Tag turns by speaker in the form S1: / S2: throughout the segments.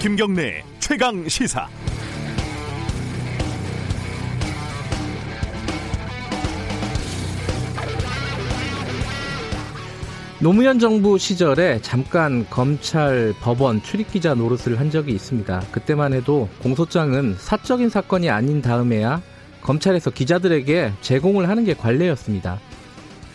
S1: 김경래 최강 시사.
S2: 노무현 정부 시절에 잠깐 검찰, 법원 출입기자 노릇을 한 적이 있습니다. 그때만 해도 공소장은 사적인 사건이 아닌 다음에야 검찰에서 기자들에게 제공을 하는 게 관례였습니다.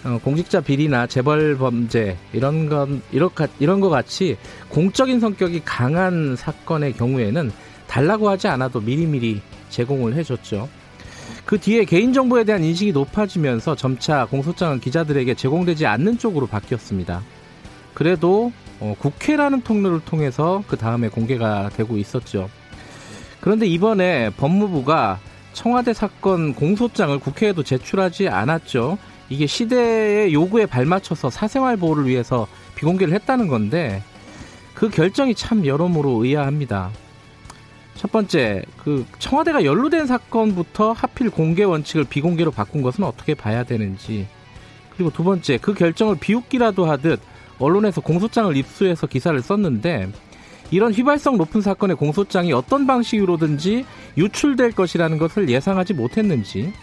S2: 어, 공직자 비리나 재벌 범죄 이런 건 이런, 이런 것 같이 공적인 성격이 강한 사건의 경우에는 달라고 하지 않아도 미리미리 제공을 해줬죠. 그 뒤에 개인정보에 대한 인식이 높아지면서 점차 공소장은 기자들에게 제공되지 않는 쪽으로 바뀌었습니다. 그래도 어, 국회라는 통로를 통해서 그 다음에 공개가 되고 있었죠. 그런데 이번에 법무부가 청와대 사건 공소장을 국회에도 제출하지 않았죠. 이게 시대의 요구에 발맞춰서 사생활 보호를 위해서 비공개를 했다는 건데 그 결정이 참 여러모로 의아합니다. 첫 번째, 그 청와대가 연루된 사건부터 하필 공개 원칙을 비공개로 바꾼 것은 어떻게 봐야 되는지. 그리고 두 번째, 그 결정을 비웃기라도 하듯 언론에서 공소장을 입수해서 기사를 썼는데 이런 휘발성 높은 사건의 공소장이 어떤 방식으로든지 유출될 것이라는 것을 예상하지 못했는지.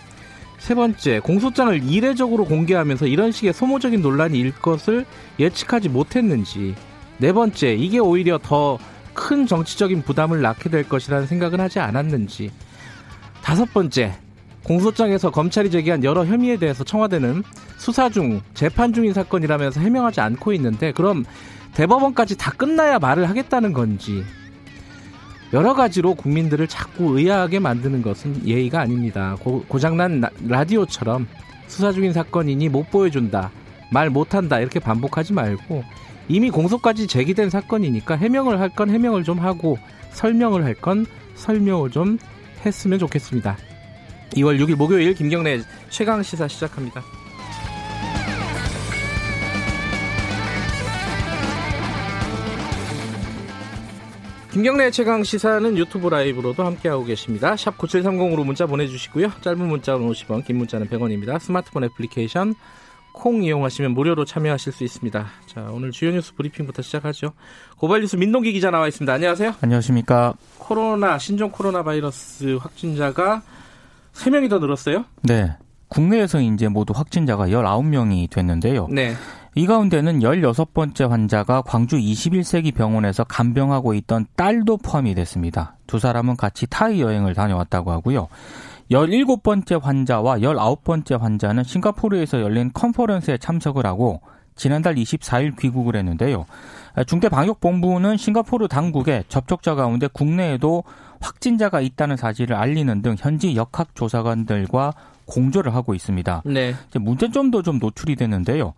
S2: 세 번째, 공소장을 이례적으로 공개하면서 이런 식의 소모적인 논란이 일 것을 예측하지 못했는지. 네 번째, 이게 오히려 더 큰 정치적인 부담을 낳게 될 것이라는 생각은 하지 않았는지. 다섯 번째, 공소장에서 검찰이 제기한 여러 혐의에 대해서 청와대는 수사 중, 재판 중인 사건이라면서 해명하지 않고 있는데, 그럼 대법원까지 다 끝나야 말을 하겠다는 건지. 여러 가지로 국민들을 자꾸 의아하게 만드는 것은 예의가 아닙니다. 고, 고장난 라디오처럼 수사 중인 사건이니 못 보여준다, 말 못한다, 이렇게 반복하지 말고 이미 공소까지 제기된 사건이니까 해명을 할 건 해명을 좀 하고 설명을 할 건 설명을 좀 했으면 좋겠습니다. 2월 6일 목요일 김경래 최강 시사 시작합니다. 김경래 최강 시사는 유튜브 라이브로도 함께하고 계십니다. 샵 9730으로 문자 보내주시고요. 짧은 문자는 50원, 긴 문자는 100원입니다. 스마트폰 애플리케이션 콩 이용하시면 무료로 참여하실 수 있습니다. 자, 오늘 주요 뉴스 브리핑부터 시작하죠. 고발 뉴스 민동기 기자 나와 있습니다. 안녕하세요.
S3: 안녕하십니까.
S2: 코로나 신종 코로나 바이러스 확진자가 3명이 더 늘었어요?
S3: 네. 국내에서 이제 모두 확진자가 19명이 됐는데요.
S2: 네.
S3: 이 가운데는 16번째 환자가 광주 21세기 병원에서 간병하고 있던 딸도 포함이 됐습니다. 두 사람은 같이 타이 여행을 다녀왔다고 하고요. 17번째 환자와 19번째 환자는 싱가포르에서 열린 컨퍼런스에 참석을 하고 지난달 24일 귀국을 했는데요. 중대방역본부는 싱가포르 당국에 접촉자 가운데 국내에도 확진자가 있다는 사실을 알리는 등 현지 역학조사관들과 공조를 하고 있습니다.
S2: 네.
S3: 문제점도 좀 노출이 되는데요.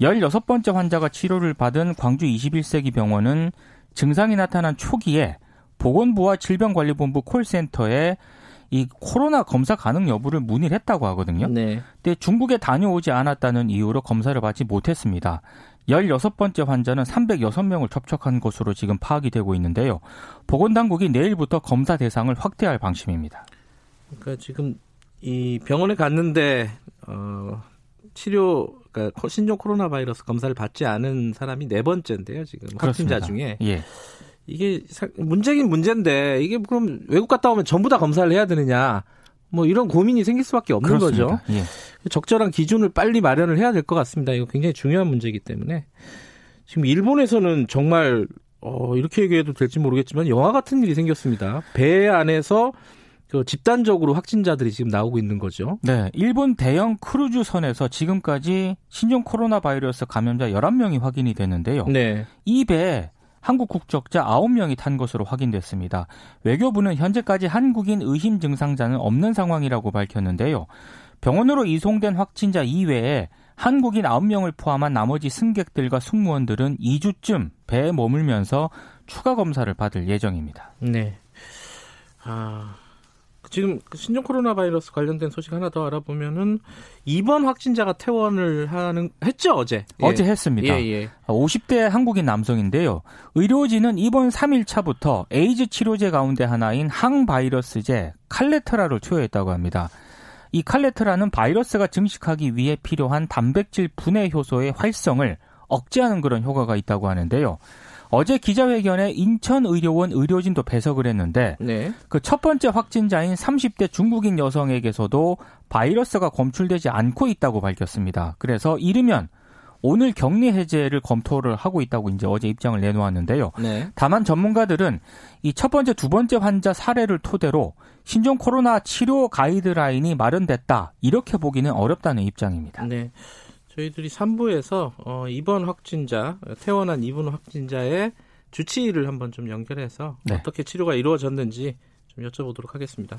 S3: 16번째 환자가 치료를 받은 광주 21세기 병원은 증상이 나타난 초기에 보건부와 질병관리본부 콜센터에 이 코로나 검사 가능 여부를 문의를 했다고 하거든요.
S2: 네.
S3: 근데 중국에 다녀오지 않았다는 이유로 검사를 받지 못했습니다. 16번째 환자는 306명을 접촉한 것으로 지금 파악이 되고 있는데요. 보건당국이 내일부터 검사 대상을 확대할 방침입니다.
S2: 그러니까 지금 이 병원에 갔는데 어 치료 그러니까 신종 코로나 바이러스 검사를 받지 않은 사람이 네 번째인데요, 지금
S3: 그렇습니다.
S2: 확진자 중에.
S3: 예.
S2: 이게 문제긴 문제인데 이게 그럼 외국 갔다 오면 전부 다 검사를 해야 되느냐? 뭐 이런 고민이 생길 수밖에 없는
S3: 그렇습니다.
S2: 거죠.
S3: 예.
S2: 적절한 기준을 빨리 마련을 해야 될 것 같습니다. 이거 굉장히 중요한 문제이기 때문에 지금 일본에서는 정말 어, 이렇게 얘기해도 될지 모르겠지만 영화 같은 일이 생겼습니다. 배 안에서 그 집단적으로 확진자들이 지금 나오고 있는 거죠.
S3: 네, 일본 대형 크루즈선에서 지금까지 신종 코로나 바이러스 감염자 11명이 확인이 됐는데요.
S2: 네.
S3: 이 배에 한국 국적자 9명이 탄 것으로 확인됐습니다. 외교부는 현재까지 한국인 의심 증상자는 없는 상황이라고 밝혔는데요. 병원으로 이송된 확진자 이외에 한국인 9명을 포함한 나머지 승객들과 승무원들은 2주쯤 배에 머물면서 추가 검사를 받을 예정입니다.
S2: 네. 아, 지금 신종 코로나 바이러스 관련된 소식 하나 더 알아보면은 이번 확진자가 퇴원을 하는 했죠 어제.
S3: 어제 했습니다.
S2: 예, 예.
S3: 50대 한국인 남성인데요. 의료진은 이번 3일차부터 에이즈 치료제 가운데 하나인 항바이러스제 칼레트라를 투여했다고 합니다. 이 칼레트라는 바이러스가 증식하기 위해 필요한 단백질 분해 효소의 활성을 억제하는 그런 효과가 있다고 하는데요. 어제 기자회견에 인천의료원 의료진도 배석을 했는데
S2: 네.
S3: 그첫 번째 확진자인 30대 중국인 여성에게서도 바이러스가 검출되지 않고 있다고 밝혔습니다. 그래서 이르면 오늘 격리 해제를 검토를 하고 있다고 이제 어제 입장을 내놓았는데요.
S2: 네.
S3: 다만 전문가들은 이 첫 번째, 두 번째 환자 사례를 토대로 신종 코로나 치료 가이드라인이 마련됐다. 이렇게 보기는 어렵다는 입장입니다.
S2: 네. 저희들이 3부에서 어, 이번 확진자, 퇴원한 이번 확진자의 주치의를 한번 좀 연결해서
S3: 네.
S2: 어떻게 치료가 이루어졌는지 좀 여쭤보도록 하겠습니다.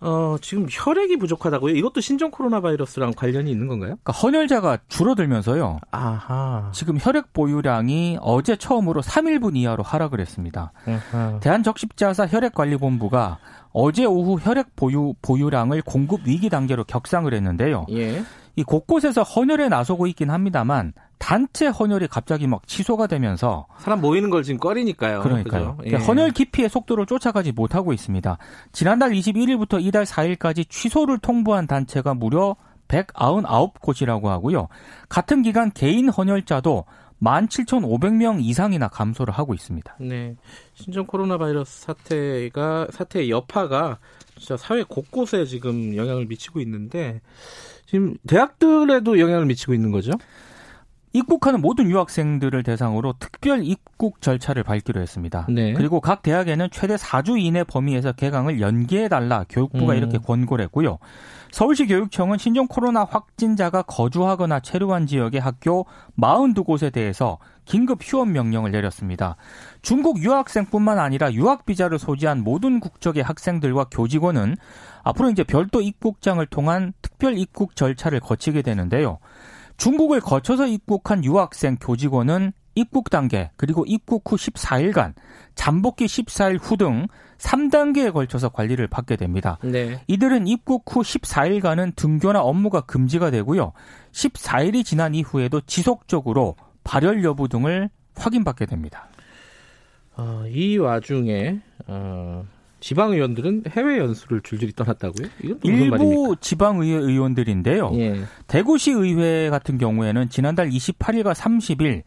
S2: 어, 지금 혈액이 부족하다고요? 이것도 신종 코로나 바이러스랑 관련이 있는 건가요?
S3: 그러니까 헌혈자가 줄어들면서요.
S2: 아하.
S3: 지금 혈액 보유량이 어제 처음으로 3일분 이하로 하락을 했습니다.
S2: 아하.
S3: 대한적십자사 혈액관리본부가 어제 오후 혈액 보유 보유량을 공급 위기 단계로 격상을 했는데요.
S2: 예.
S3: 이 곳곳에서 헌혈에 나서고 있긴 합니다만 단체 헌혈이 갑자기 막 취소가 되면서
S2: 사람 모이는 걸 지금 꺼리니까요.
S3: 그러니까요.
S2: 그죠? 예.
S3: 그러니까 헌혈 기피의 속도를 쫓아가지 못하고 있습니다. 지난달 21일부터 이달 4일까지 취소를 통보한 단체가 무려 199곳이라고 하고요. 같은 기간 개인 헌혈자도 17,500명 이상이나 감소를 하고 있습니다.
S2: 네. 신종 코로나 바이러스 사태가 사태의 여파가 진짜 사회 곳곳에 지금 영향을 미치고 있는데 지금 대학들에도 영향을 미치고 있는 거죠?
S3: 입국하는 모든 유학생들을 대상으로 특별 입국 절차를 밟기로 했습니다.
S2: 네.
S3: 그리고 각 대학에는 최대 4주 이내 범위에서 개강을 연기해달라 교육부가
S2: 음.
S3: 이렇게 권고를 했고요. 서울시 교육청은 신종 코로나 확진자가 거주하거나 체류한 지역의 학교 42곳에 대해서 긴급 휴업 명령을 내렸습니다. 중국 유학생뿐만 아니라 유학 비자를 소지한 모든 국적의 학생들과 교직원은 앞으로 이제 별도 입국장을 통한 특별 입국 절차를 거치게 되는데요. 중국을 거쳐서 입국한 유학생 교직원은 입국 단계 그리고 입국 후 14일간 잠복기 14일 후 등 3단계에 걸쳐서 관리를 받게 됩니다.
S2: 네.
S3: 이들은 입국 후 14일간은 등교나 업무가 금지가 되고요. 14일이 지난 이후에도 지속적으로 발열 여부 등을 확인받게 됩니다.
S2: 어, 이 와중에 어, 지방 의원들은 해외 연수를 줄줄이 떠났다고요? 이건
S3: 일부
S2: 말입니까?
S3: 지방의회 의원들인데요.
S2: 예.
S3: 대구시 의회 같은 경우에는 지난달 28일과 30일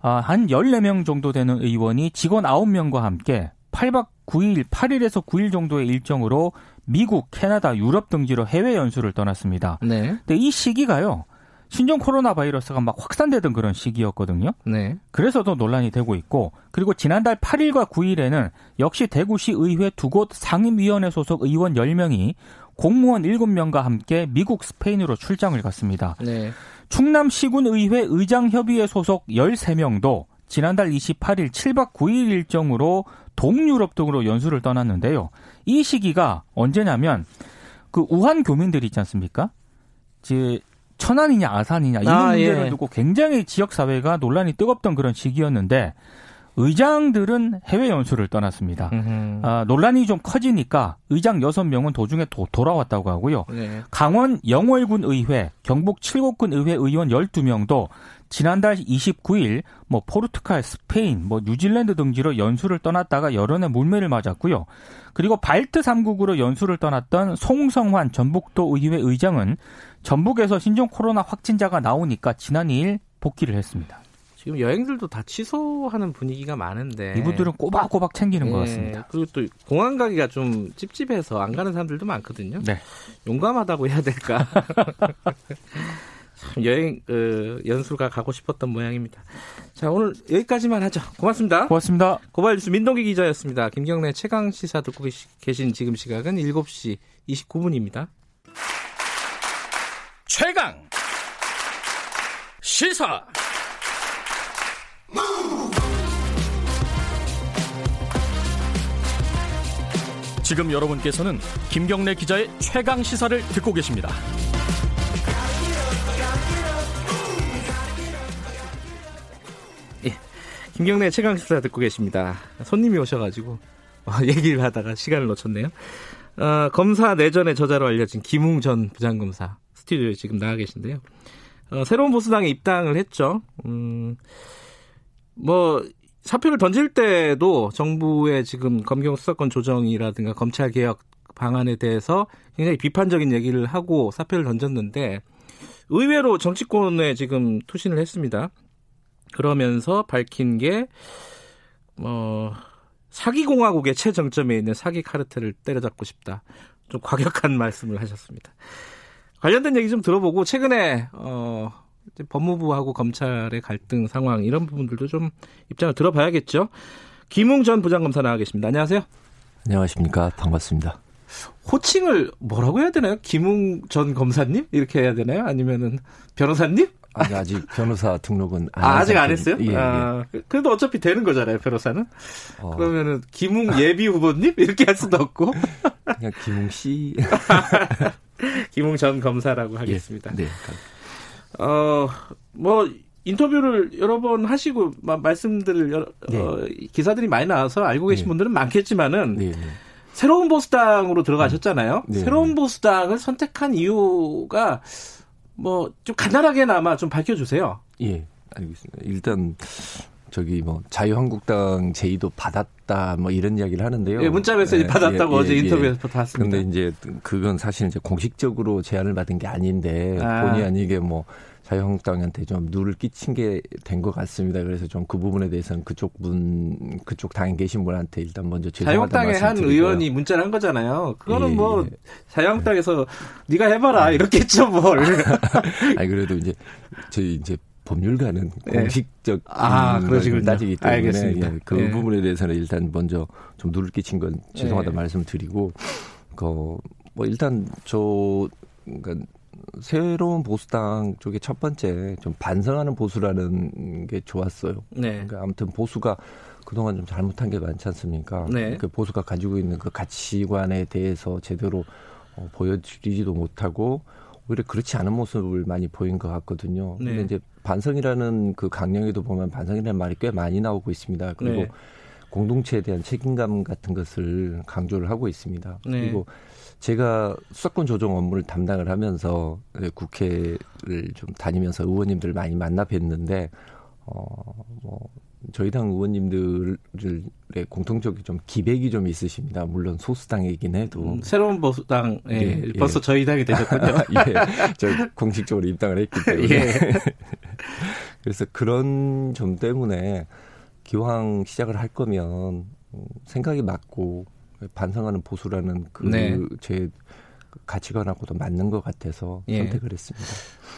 S3: 아, 한 14명 정도 되는 의원이 직원 9명과 함께 8박 9일, 8일에서 9일 정도의 일정으로 미국, 캐나다, 유럽 등지로 해외 연수를 떠났습니다.
S2: 네.
S3: 근데 이 시기가요. 신종 코로나 바이러스가 막 확산되던 그런 시기였거든요.
S2: 네.
S3: 그래서 더 논란이 되고 있고 그리고 지난달 8일과 9일에는 역시 대구시 의회 두 곳 상임위원회 소속 의원 10명이 공무원 7명과 함께 미국 스페인으로 출장을 갔습니다.
S2: 네.
S3: 충남시군의회 의장협의회 소속 13명도 지난달 28일 7박 9일 일정으로 동유럽 등으로 연수를 떠났는데요. 이 시기가 언제냐면 그 우한 교민들 있지 않습니까? 제 천안이냐 아산이냐 이
S2: 아,
S3: 문제를
S2: 예.
S3: 두고 굉장히 지역 사회가 논란이 뜨겁던 그런 시기였는데 의장들은 해외 연수를 떠났습니다.
S2: 음흠.
S3: 아, 논란이 좀 커지니까 의장 6명은 도중에 도, 돌아왔다고 하고요.
S2: 네.
S3: 강원 영월군 의회, 경북 칠곡군 의회 의원 12명도 지난달 29일 뭐 포르투갈, 스페인, 뭐 뉴질랜드 등지로 연수를 떠났다가 여론의 물매를 맞았고요. 그리고 발트 3국으로 연수를 떠났던 송성환 전북도 의회 의장은 전북에서 신종 코로나 확진자가 나오니까 지난 2일 복귀를 했습니다.
S2: 지금 여행들도 다 취소하는 분위기가 많은데
S3: 이분들은 꼬박꼬박 챙기는 것
S2: 예,
S3: 같습니다.
S2: 그리고 또 공항 가기가 좀 찝찝해서 안 가는 사람들도 많거든요.
S3: 네.
S2: 용감하다고 해야 될까? 참 여행 어, 연수가 가고 싶었던 모양입니다. 자 오늘 여기까지만 하죠. 고맙습니다.
S3: 고맙습니다.
S2: 고발 뉴스 민동기 기자였습니다. 김경래 최강 시사 듣고 계신 지금 시각은 7시 29분입니다.
S1: 최강 시사 지금 여러분께서는 김경래 기자의 최강 시사를 듣고 계십니다.
S2: 김경래 최강 시사 듣고 계십니다. 손님이 오셔가지고 어, 얘기를 하다가 시간을 놓쳤네요. 어, 검사 내전의 저자로 알려진 김웅 전 부장검사 스튜디오에 지금 나와 계신데요. 어, 새로운 보수당에 입당을 했죠. 음, 뭐 사표를 던질 때도 정부의 지금 검경 수사권 조정이라든가 검찰 개혁 방안에 대해서 굉장히 비판적인 얘기를 하고 사표를 던졌는데 의외로 정치권에 지금 투신을 했습니다. 그러면서 밝힌 게 어, 사기 공화국의 최정점에 있는 사기 카르텔을 때려잡고 싶다. 좀 과격한 말씀을 하셨습니다. 관련된 얘기 좀 들어보고 최근에 어 법무부하고 검찰의 갈등 상황 이런 부분들도 좀 입장을 들어봐야겠죠. 김웅 전 부장검사 나와 계십니다. 안녕하세요.
S4: 안녕하십니까. 반갑습니다.
S2: 호칭을 뭐라고 해야 되나요? 김웅 전 검사님 이렇게 해야 되나요? 아니면은 변호사님?
S4: 아직 변호사 등록은
S2: 안 아, 아직 안 했어요?
S4: 예,
S2: 아, 예. 그래도 어차피 되는 거잖아요, 변호사는. 어. 그러면은 김웅 예비 후보님 이렇게 할 수도 없고.
S4: 그냥 김웅 씨.
S2: 김웅 전 검사라고 하겠습니다.
S4: 예, 네.
S2: 어, 뭐 인터뷰를 여러 번 하시고 마, 말씀들을 여러, 네. 어, 기사들이 많이 나와서 알고 계신 네. 분들은 많겠지만은 네, 네. 새로운 보수당으로 들어가셨잖아요. 네. 새로운 보수당을 선택한 이유가 뭐 좀 간단하게나마 좀 밝혀주세요.
S4: 예, 알겠습니다. 일단 저기 뭐 자유한국당 제의도 받았다 뭐 이런 이야기를 하는데요.
S2: 예, 문자 메시지 예, 받았다고 예, 어제 예, 인터뷰에서 봤습니다.
S4: 근데 이제 그건 사실 이제 공식적으로 제안을 받은 게 아닌데 아. 본의 아니게 뭐 자유한국당한테 좀 누를 끼친 게 된 것 같습니다. 그래서 좀 그 부분에 대해서는 그쪽 분 그쪽 당에 계신 분한테 일단 먼저
S2: 자유한국당의 한 의원이 문자를 한 거잖아요. 그거는 예, 뭐 예. 자유한국당에서 네가 해봐라 이렇겠죠 뭘.
S4: 아니 그래도 이제 저희 이제 법률가는 네. 공식적
S2: 아,
S4: 그러시군요. 따지기 때문에
S2: 알겠습니다.
S4: 예, 그 네. 부분에 대해서는 일단 먼저 좀 누를 끼친 건 죄송하다 네. 말씀드리고 그 뭐 일단 저 그러니까 새로운 보수당 쪽에 첫 번째 좀 반성하는 보수라는 게 좋았어요. 네. 그러니까 아무튼 보수가 그동안 좀 잘못한 게 많지 않습니까? 네. 그 보수가 가지고 있는 그 가치관에 대해서 제대로 어, 보여주지도 못하고 오히려 그렇지 않은 모습을 많이 보인 것 같거든요. 네. 근데 이제 반성이라는 그 강령에도 보면 반성이라는 말이 꽤 많이 나오고 있습니다. 그리고 네. 공동체에 대한 책임감 같은 것을 강조를 하고 있습니다. 네. 그리고 제가 수사권 조정 업무를 담당을 하면서 국회를 좀 다니면서 의원님들 많이 만나 뵀는데 어 뭐 저희 당 의원님들의 공통적인 좀 기백이 좀 있으십니다. 물론 소수당이긴 해도 음,
S2: 새로운 보수당 예, 예, 예. 벌써 저희 당이 되셨군요.
S4: 예, 저 공식적으로 입당을 했기 때문에 예. 그래서 그런 점 때문에 기왕 시작을 할 거면 생각이 맞고 반성하는 보수라는 그제 네. 가치관하고도 맞는 것 같아서 예. 선택을 했습니다.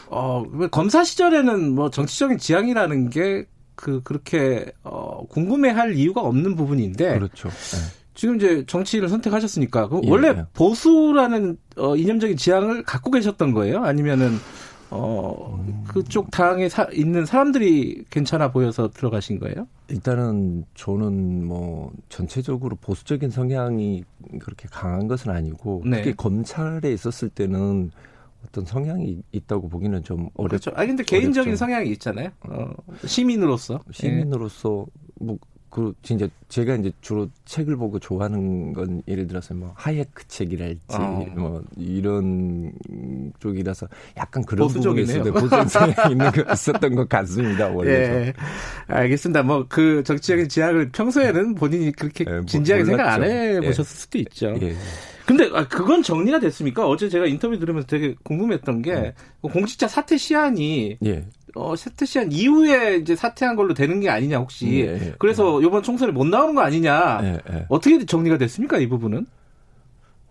S2: 어, 검사 시절에는 뭐 정치적인 지향이라는 게 그 그렇게 어 궁금해할 이유가 없는 부분인데
S4: 그렇죠. 네.
S2: 지금 이제 정치를 선택하셨으니까 예, 원래 예. 보수라는 어 이념적인 지향을 갖고 계셨던 거예요? 아니면은 어, 그쪽 당에 사, 있는 사람들이 괜찮아 보여서 들어가신 거예요?
S4: 일단은 저는 뭐 전체적으로 보수적인 성향이 그렇게 강한 것은 아니고 네. 특히 검찰에 있었을 때는 어떤 성향이 있다고 보기는 좀 어렵죠.
S2: 아 근데 개인적인 어렵죠. 성향이 있잖아요. 어, 시민으로서
S4: 시민으로서 뭐 그 진짜 제가 이제 주로 책을 보고 좋아하는 건 예를 들어서 뭐 하예크 책이랄지 어. 뭐 이런 쪽이라서 약간 그런 부분에 있어 보수 성향이 있는 거 있었던 것 같습니다 원래. 예.
S2: 알겠습니다. 뭐 그 정치적인 지향을 평소에는 본인이 그렇게 예, 진지하게 몰랐죠. 생각 안 해보셨을 예. 수도 있죠. 예. 근데 아, 그건 정리가 됐습니까? 어제 제가 인터뷰 들으면서 되게 궁금했던 게 네. 공직자 사퇴 시한이 예. 어, 시한 이후에 이제 사퇴한 걸로 되는 게 아니냐 혹시 예, 예, 그래서 예. 이번 총선에 못 나오는 거 아니냐 예, 예. 어떻게 정리가 됐습니까 이 부분은?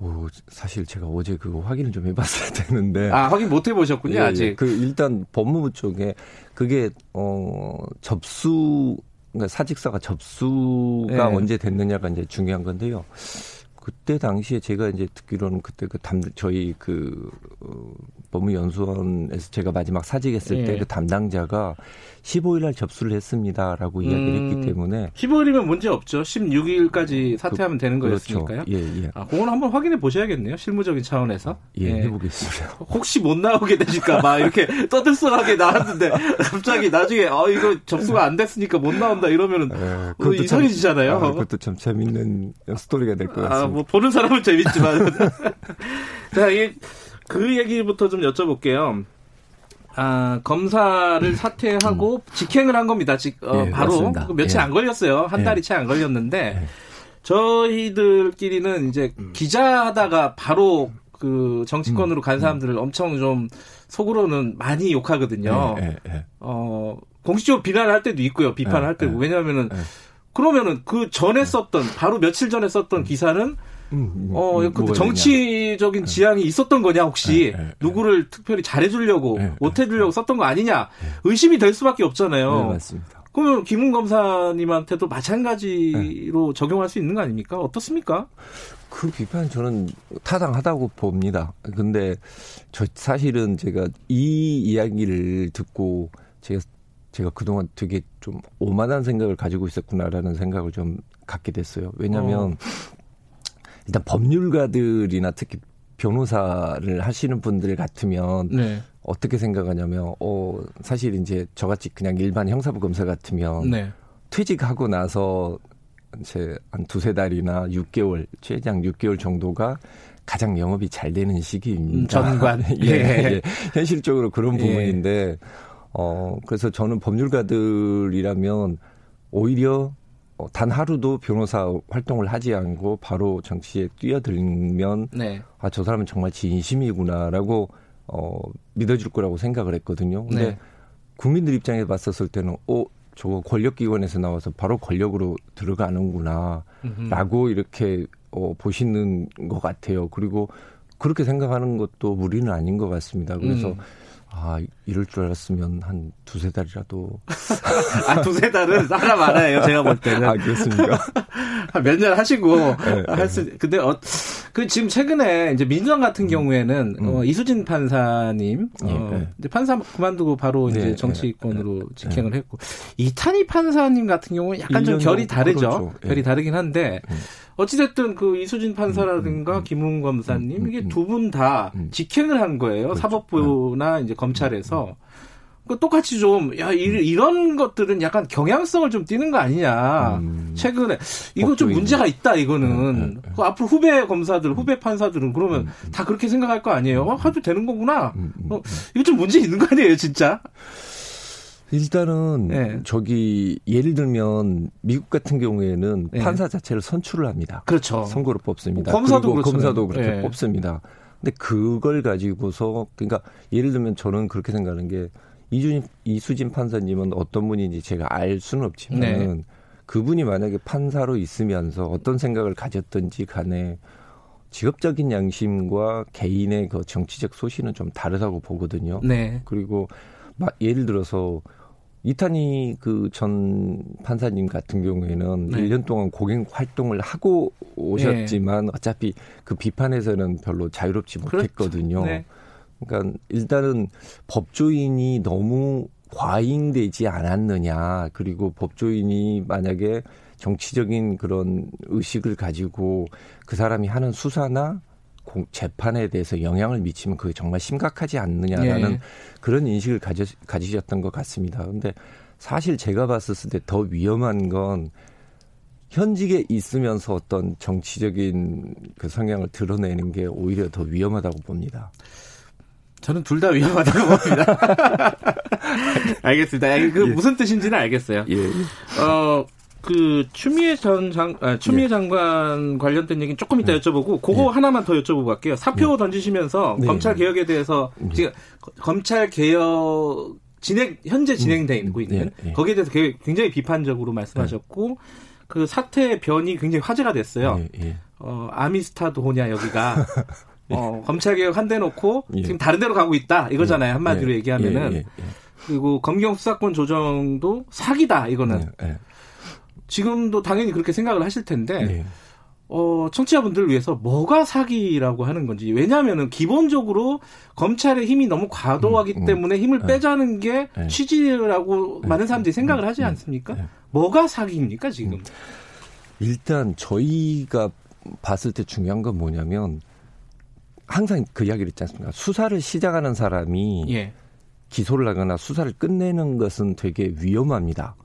S4: 오, 사실 제가 어제 그거 확인을 좀 해봤어야 되는데.
S2: 아, 확인 못 해보셨군요, 예, 아직.
S4: 그, 일단 법무부 쪽에 그게, 어, 접수, 그러니까 사직서가 접수가 언제 됐느냐가 이제 중요한 건데요. 그때 당시에 제가 이제 듣기로는 그때 그 담, 저희 그, 어, 법무연수원에서 제가 마지막 사직했을 예. 때그 담당자가 15일 날 접수를 했습니다라고 음, 이야기를 했기 음. 때문에
S2: 15일이면 문제 없죠. 16일까지 사퇴하면 그, 되는
S4: 그렇죠.
S2: 거였으니까요.
S4: 예, 예.
S2: 아, 그건 한번 확인해 보셔야겠네요. 실무적인 차원에서.
S4: 예, 예. 해보겠습니다.
S2: 혹시 못 나오게 되실까 봐 이렇게 떠들썩하게 나왔는데 갑자기 나중에 어 이거 접수가 안 됐으니까 못 나온다 이러면은 예, 그 이상해지잖아요. 아,
S4: 그것도 참 재밌는 스토리가 될 것 같습니다. 아, 뭐
S2: 보는 사람은 재밌지만 자, 이, 그 얘기부터 좀 여쭤볼게요. 아, 검사를 사퇴하고 음. 직행을 한 겁니다. 직, 어, 네, 바로 맞습니다. 며칠 예. 안 걸렸어요. 한 예. 달이 채안 걸렸는데 예. 저희들끼리는 이제 음. 기자하다가 바로 그 정치권으로 음. 간 사람들을 엄청 좀 속으로는 많이 욕하거든요. 네, 네, 네. 어, 공식적으로 비난을 할 때도 있고요. 비판을 할 때도. 왜냐하면은 그러면은 그 전에 썼던 바로 며칠 전에 썼던 기사는 음, 음, 어, 음, 그 정치적인 지향이 있었던 거냐 혹시 네, 네, 누구를 특별히 잘해주려고 네, 못해주려고 썼던 거 아니냐 의심이 될 수밖에 없잖아요.
S4: 네, 맞습니다.
S2: 그러면 김웅 검사님한테도 마찬가지로 적용할 수 있는 거 아닙니까? 어떻습니까?
S4: 그 비판 저는 타당하다고 봅니다. 근데 저 사실은 제가 이 이야기를 듣고 제가 제가 그동안 되게 좀 오만한 생각을 가지고 있었구나라는 생각을 좀 갖게 됐어요. 왜냐하면 어. 일단 법률가들이나 특히 변호사를 하시는 분들 같으면 네. 어떻게 생각하냐면 어 사실 이제 저같이 그냥 일반 형사부 검사 같으면 네. 퇴직하고 나서 이제 한 두세 달이나 6개월 최장 6개월 정도가 가장 영업이 잘 되는 시기입니다. 음,
S2: 전관
S4: 예, 예. 현실적으로 그런 예. 부분인데 어 그래서 저는 법률가들이라면 오히려 어, 단 하루도 변호사 활동을 하지 않고 바로 정치에 뛰어들면 네. 아 저 사람은 정말 진심이구나라고 어 믿어줄 거라고 생각을 했거든요. 근데 네. 국민들 입장에 봤었을 때는 어 저거 권력기관에서 나와서 바로 권력으로 들어가는구나라고 이렇게 어 보시는 것 같아요. 그리고 그렇게 생각하는 것도 무리는 아닌 것 같습니다. 그래서 음. 아, 이럴 줄 알았으면 한 두세 달이라도.
S2: 아, 두세 달은 사람 많아요, 제가 볼 때는.
S4: 아, 그렇습니까?
S2: 몇 년 하시고, 네, 할 수, 네. 근데, 어, 그 지금 최근에 이제 민주당 같은 음. 경우에는, 음. 어, 이수진 판사님, 네, 어, 네. 이제 판사 그만두고 바로 이제 네, 정치권으로 네, 직행을 했고, 이탄희 판사님 같은 경우는 약간 좀 결이 다르죠. 그렇죠. 결이 다르긴 한데, 음. 어찌됐든 그 이수진 판사라든가 음, 음, 김웅 검사님 이게 두 분 다 직행을 한 거예요. 그렇죠. 사법부나 이제 검찰에서. 그 똑같이 좀, 야, 이, 런 것들은 약간 경향성을 좀 띠는 거 아니냐. 음. 최근에. 이거 좀 문제가 있다, 이거는. 음, 음, 그 앞으로 후배 검사들, 후배 판사들은 그러면 다 그렇게 생각할 거 아니에요? 어, 하도 되는 거구나. 어, 이거 좀 문제 있는 거 아니에요, 진짜?
S4: 일단은 네. 저기 예를 들면 미국 같은 경우에는 네. 판사 자체를 선출을 합니다.
S2: 그렇죠.
S4: 선거로 뽑습니다.
S2: 검사도 그리고
S4: 검사도 그렇게 네. 뽑습니다. 근데 그걸 가지고서 그러니까 예를 들면 저는 그렇게 생각하는 게 이준 이수진 판사님은 어떤 분인지 제가 알 수는 없지만 네. 그분이 만약에 판사로 있으면서 어떤 생각을 가졌던지 간에 직업적인 양심과 개인의 그 정치적 소신은 좀 다르다고 보거든요. 네. 그리고 막 예를 들어서 이탄희 그 전 판사님 같은 경우에는 네. 1년 동안 공익 활동을 하고 오셨지만 네. 어차피 그 비판에서는 별로 자유롭지 그렇죠. 못했거든요. 네. 그러니까 일단은 법조인이 너무 과잉되지 않았느냐. 그리고 법조인이 만약에 정치적인 그런 의식을 가지고 그 사람이 하는 수사나 재판에 대해서 영향을 미치면 그게 정말 심각하지 않느냐라는 예. 그런 인식을 가져, 가지셨던 것 같습니다. 근데 사실 제가 봤었을 때 더 위험한 건 현직에 있으면서 어떤 정치적인 그 성향을 드러내는 게 오히려 더 위험하다고 봅니다.
S2: 저는 둘 다 위험하다고 봅니다. 알겠습니다. 그 예. 무슨 뜻인지는 알겠어요. 예. 어, 그 추미애 전 장, 아, 추미애 예. 장관 관련된 얘기는 조금 이따 네. 여쭤보고 그거 예. 하나만 더 여쭤보고 갈게요. 사표 예. 던지시면서 네. 검찰 개혁에 대해서 네. 지금 검찰 개혁 진행 현재 진행되고 음. 있는 네. 거기에 대해서 굉장히 비판적으로 말씀하셨고 그 사태의 변이 굉장히 화제가 됐어요. 어, 아미스타도냐 여기가 어, 검찰 개혁 한 대 놓고 지금 다른 데로 가고 있다 이거잖아요 한마디로 얘기하면은 그리고 검경 수사권 조정도 사기다 이거는. 지금도 당연히 그렇게 생각을 하실 텐데 네. 어, 청취자분들을 위해서 뭐가 사기라고 하는 건지. 왜냐하면은 기본적으로 검찰의 힘이 너무 과도하기 음, 음, 때문에 힘을 네. 빼자는 게 네. 취지라고 네. 많은 사람들이 생각을 음, 하지 음, 않습니까? 네. 뭐가 사기입니까, 지금? 음.
S4: 일단 저희가 봤을 때 중요한 건 뭐냐면 항상 그 이야기를 있지 않습니까? 수사를 시작하는 사람이 예. 기소를 하거나 수사를 끝내는 것은 되게 위험합니다.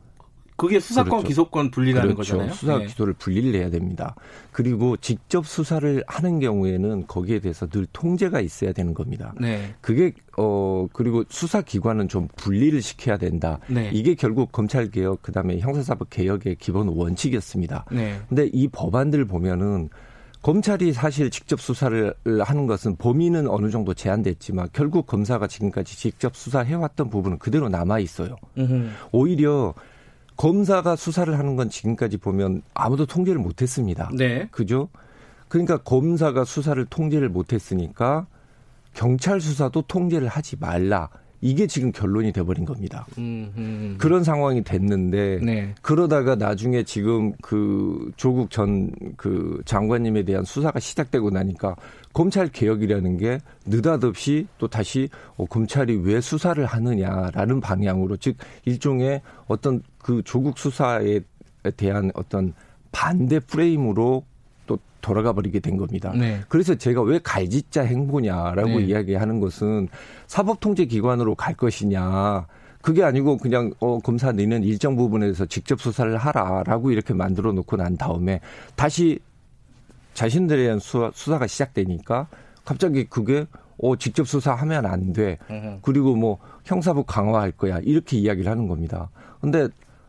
S2: 그게 수사권 그렇죠. 기소권 분리라는
S4: 그렇죠.
S2: 거잖아요.
S4: 수사 네. 기소를 분리를 해야 됩니다. 그리고 직접 수사를 하는 경우에는 거기에 대해서 늘 통제가 있어야 되는 겁니다. 네. 그게 어 그리고 수사 기관은 좀 분리를 시켜야 된다. 네. 이게 결국 검찰 개혁 그다음에 형사사법 개혁의 기본 원칙이었습니다. 네. 근데 이 법안들 보면은 검찰이 사실 직접 수사를 하는 것은 범위는 어느 정도 제한됐지만 결국 검사가 지금까지 직접 수사해왔던 부분은 그대로 남아 있어요. 오히려 검사가 수사를 하는 건 지금까지 보면 아무도 통제를 못 했습니다. 네. 그죠? 그러니까 검사가 수사를 통제를 못 했으니까 경찰 수사도 통제를 하지 말라. 이게 지금 결론이 돼버린 겁니다. 음, 음. 그런 상황이 됐는데 네. 그러다가 나중에 지금 그 조국 전 그 장관님에 대한 수사가 시작되고 나니까 검찰 개혁이라는 게 느닷없이 또 다시 어, 검찰이 왜 수사를 하느냐라는 방향으로 즉 일종의 어떤 그 조국 수사에 대한 어떤 반대 프레임으로 또 돌아가 버리게 된 겁니다. 네. 그래서 제가 왜 갈짓자 행보냐라고 네. 이야기하는 것은 사법통제기관으로 갈 것이냐. 그게 아니고 그냥 어 검사 너는 일정 부분에서 직접 수사를 하라라고 이렇게 만들어 놓고 난 다음에 다시 자신들에 대한 수사, 수사가 시작되니까 갑자기 그게 어 직접 수사하면 안 돼. 그리고 뭐 형사부 강화할 거야. 이렇게 이야기를 하는 겁니다. 근데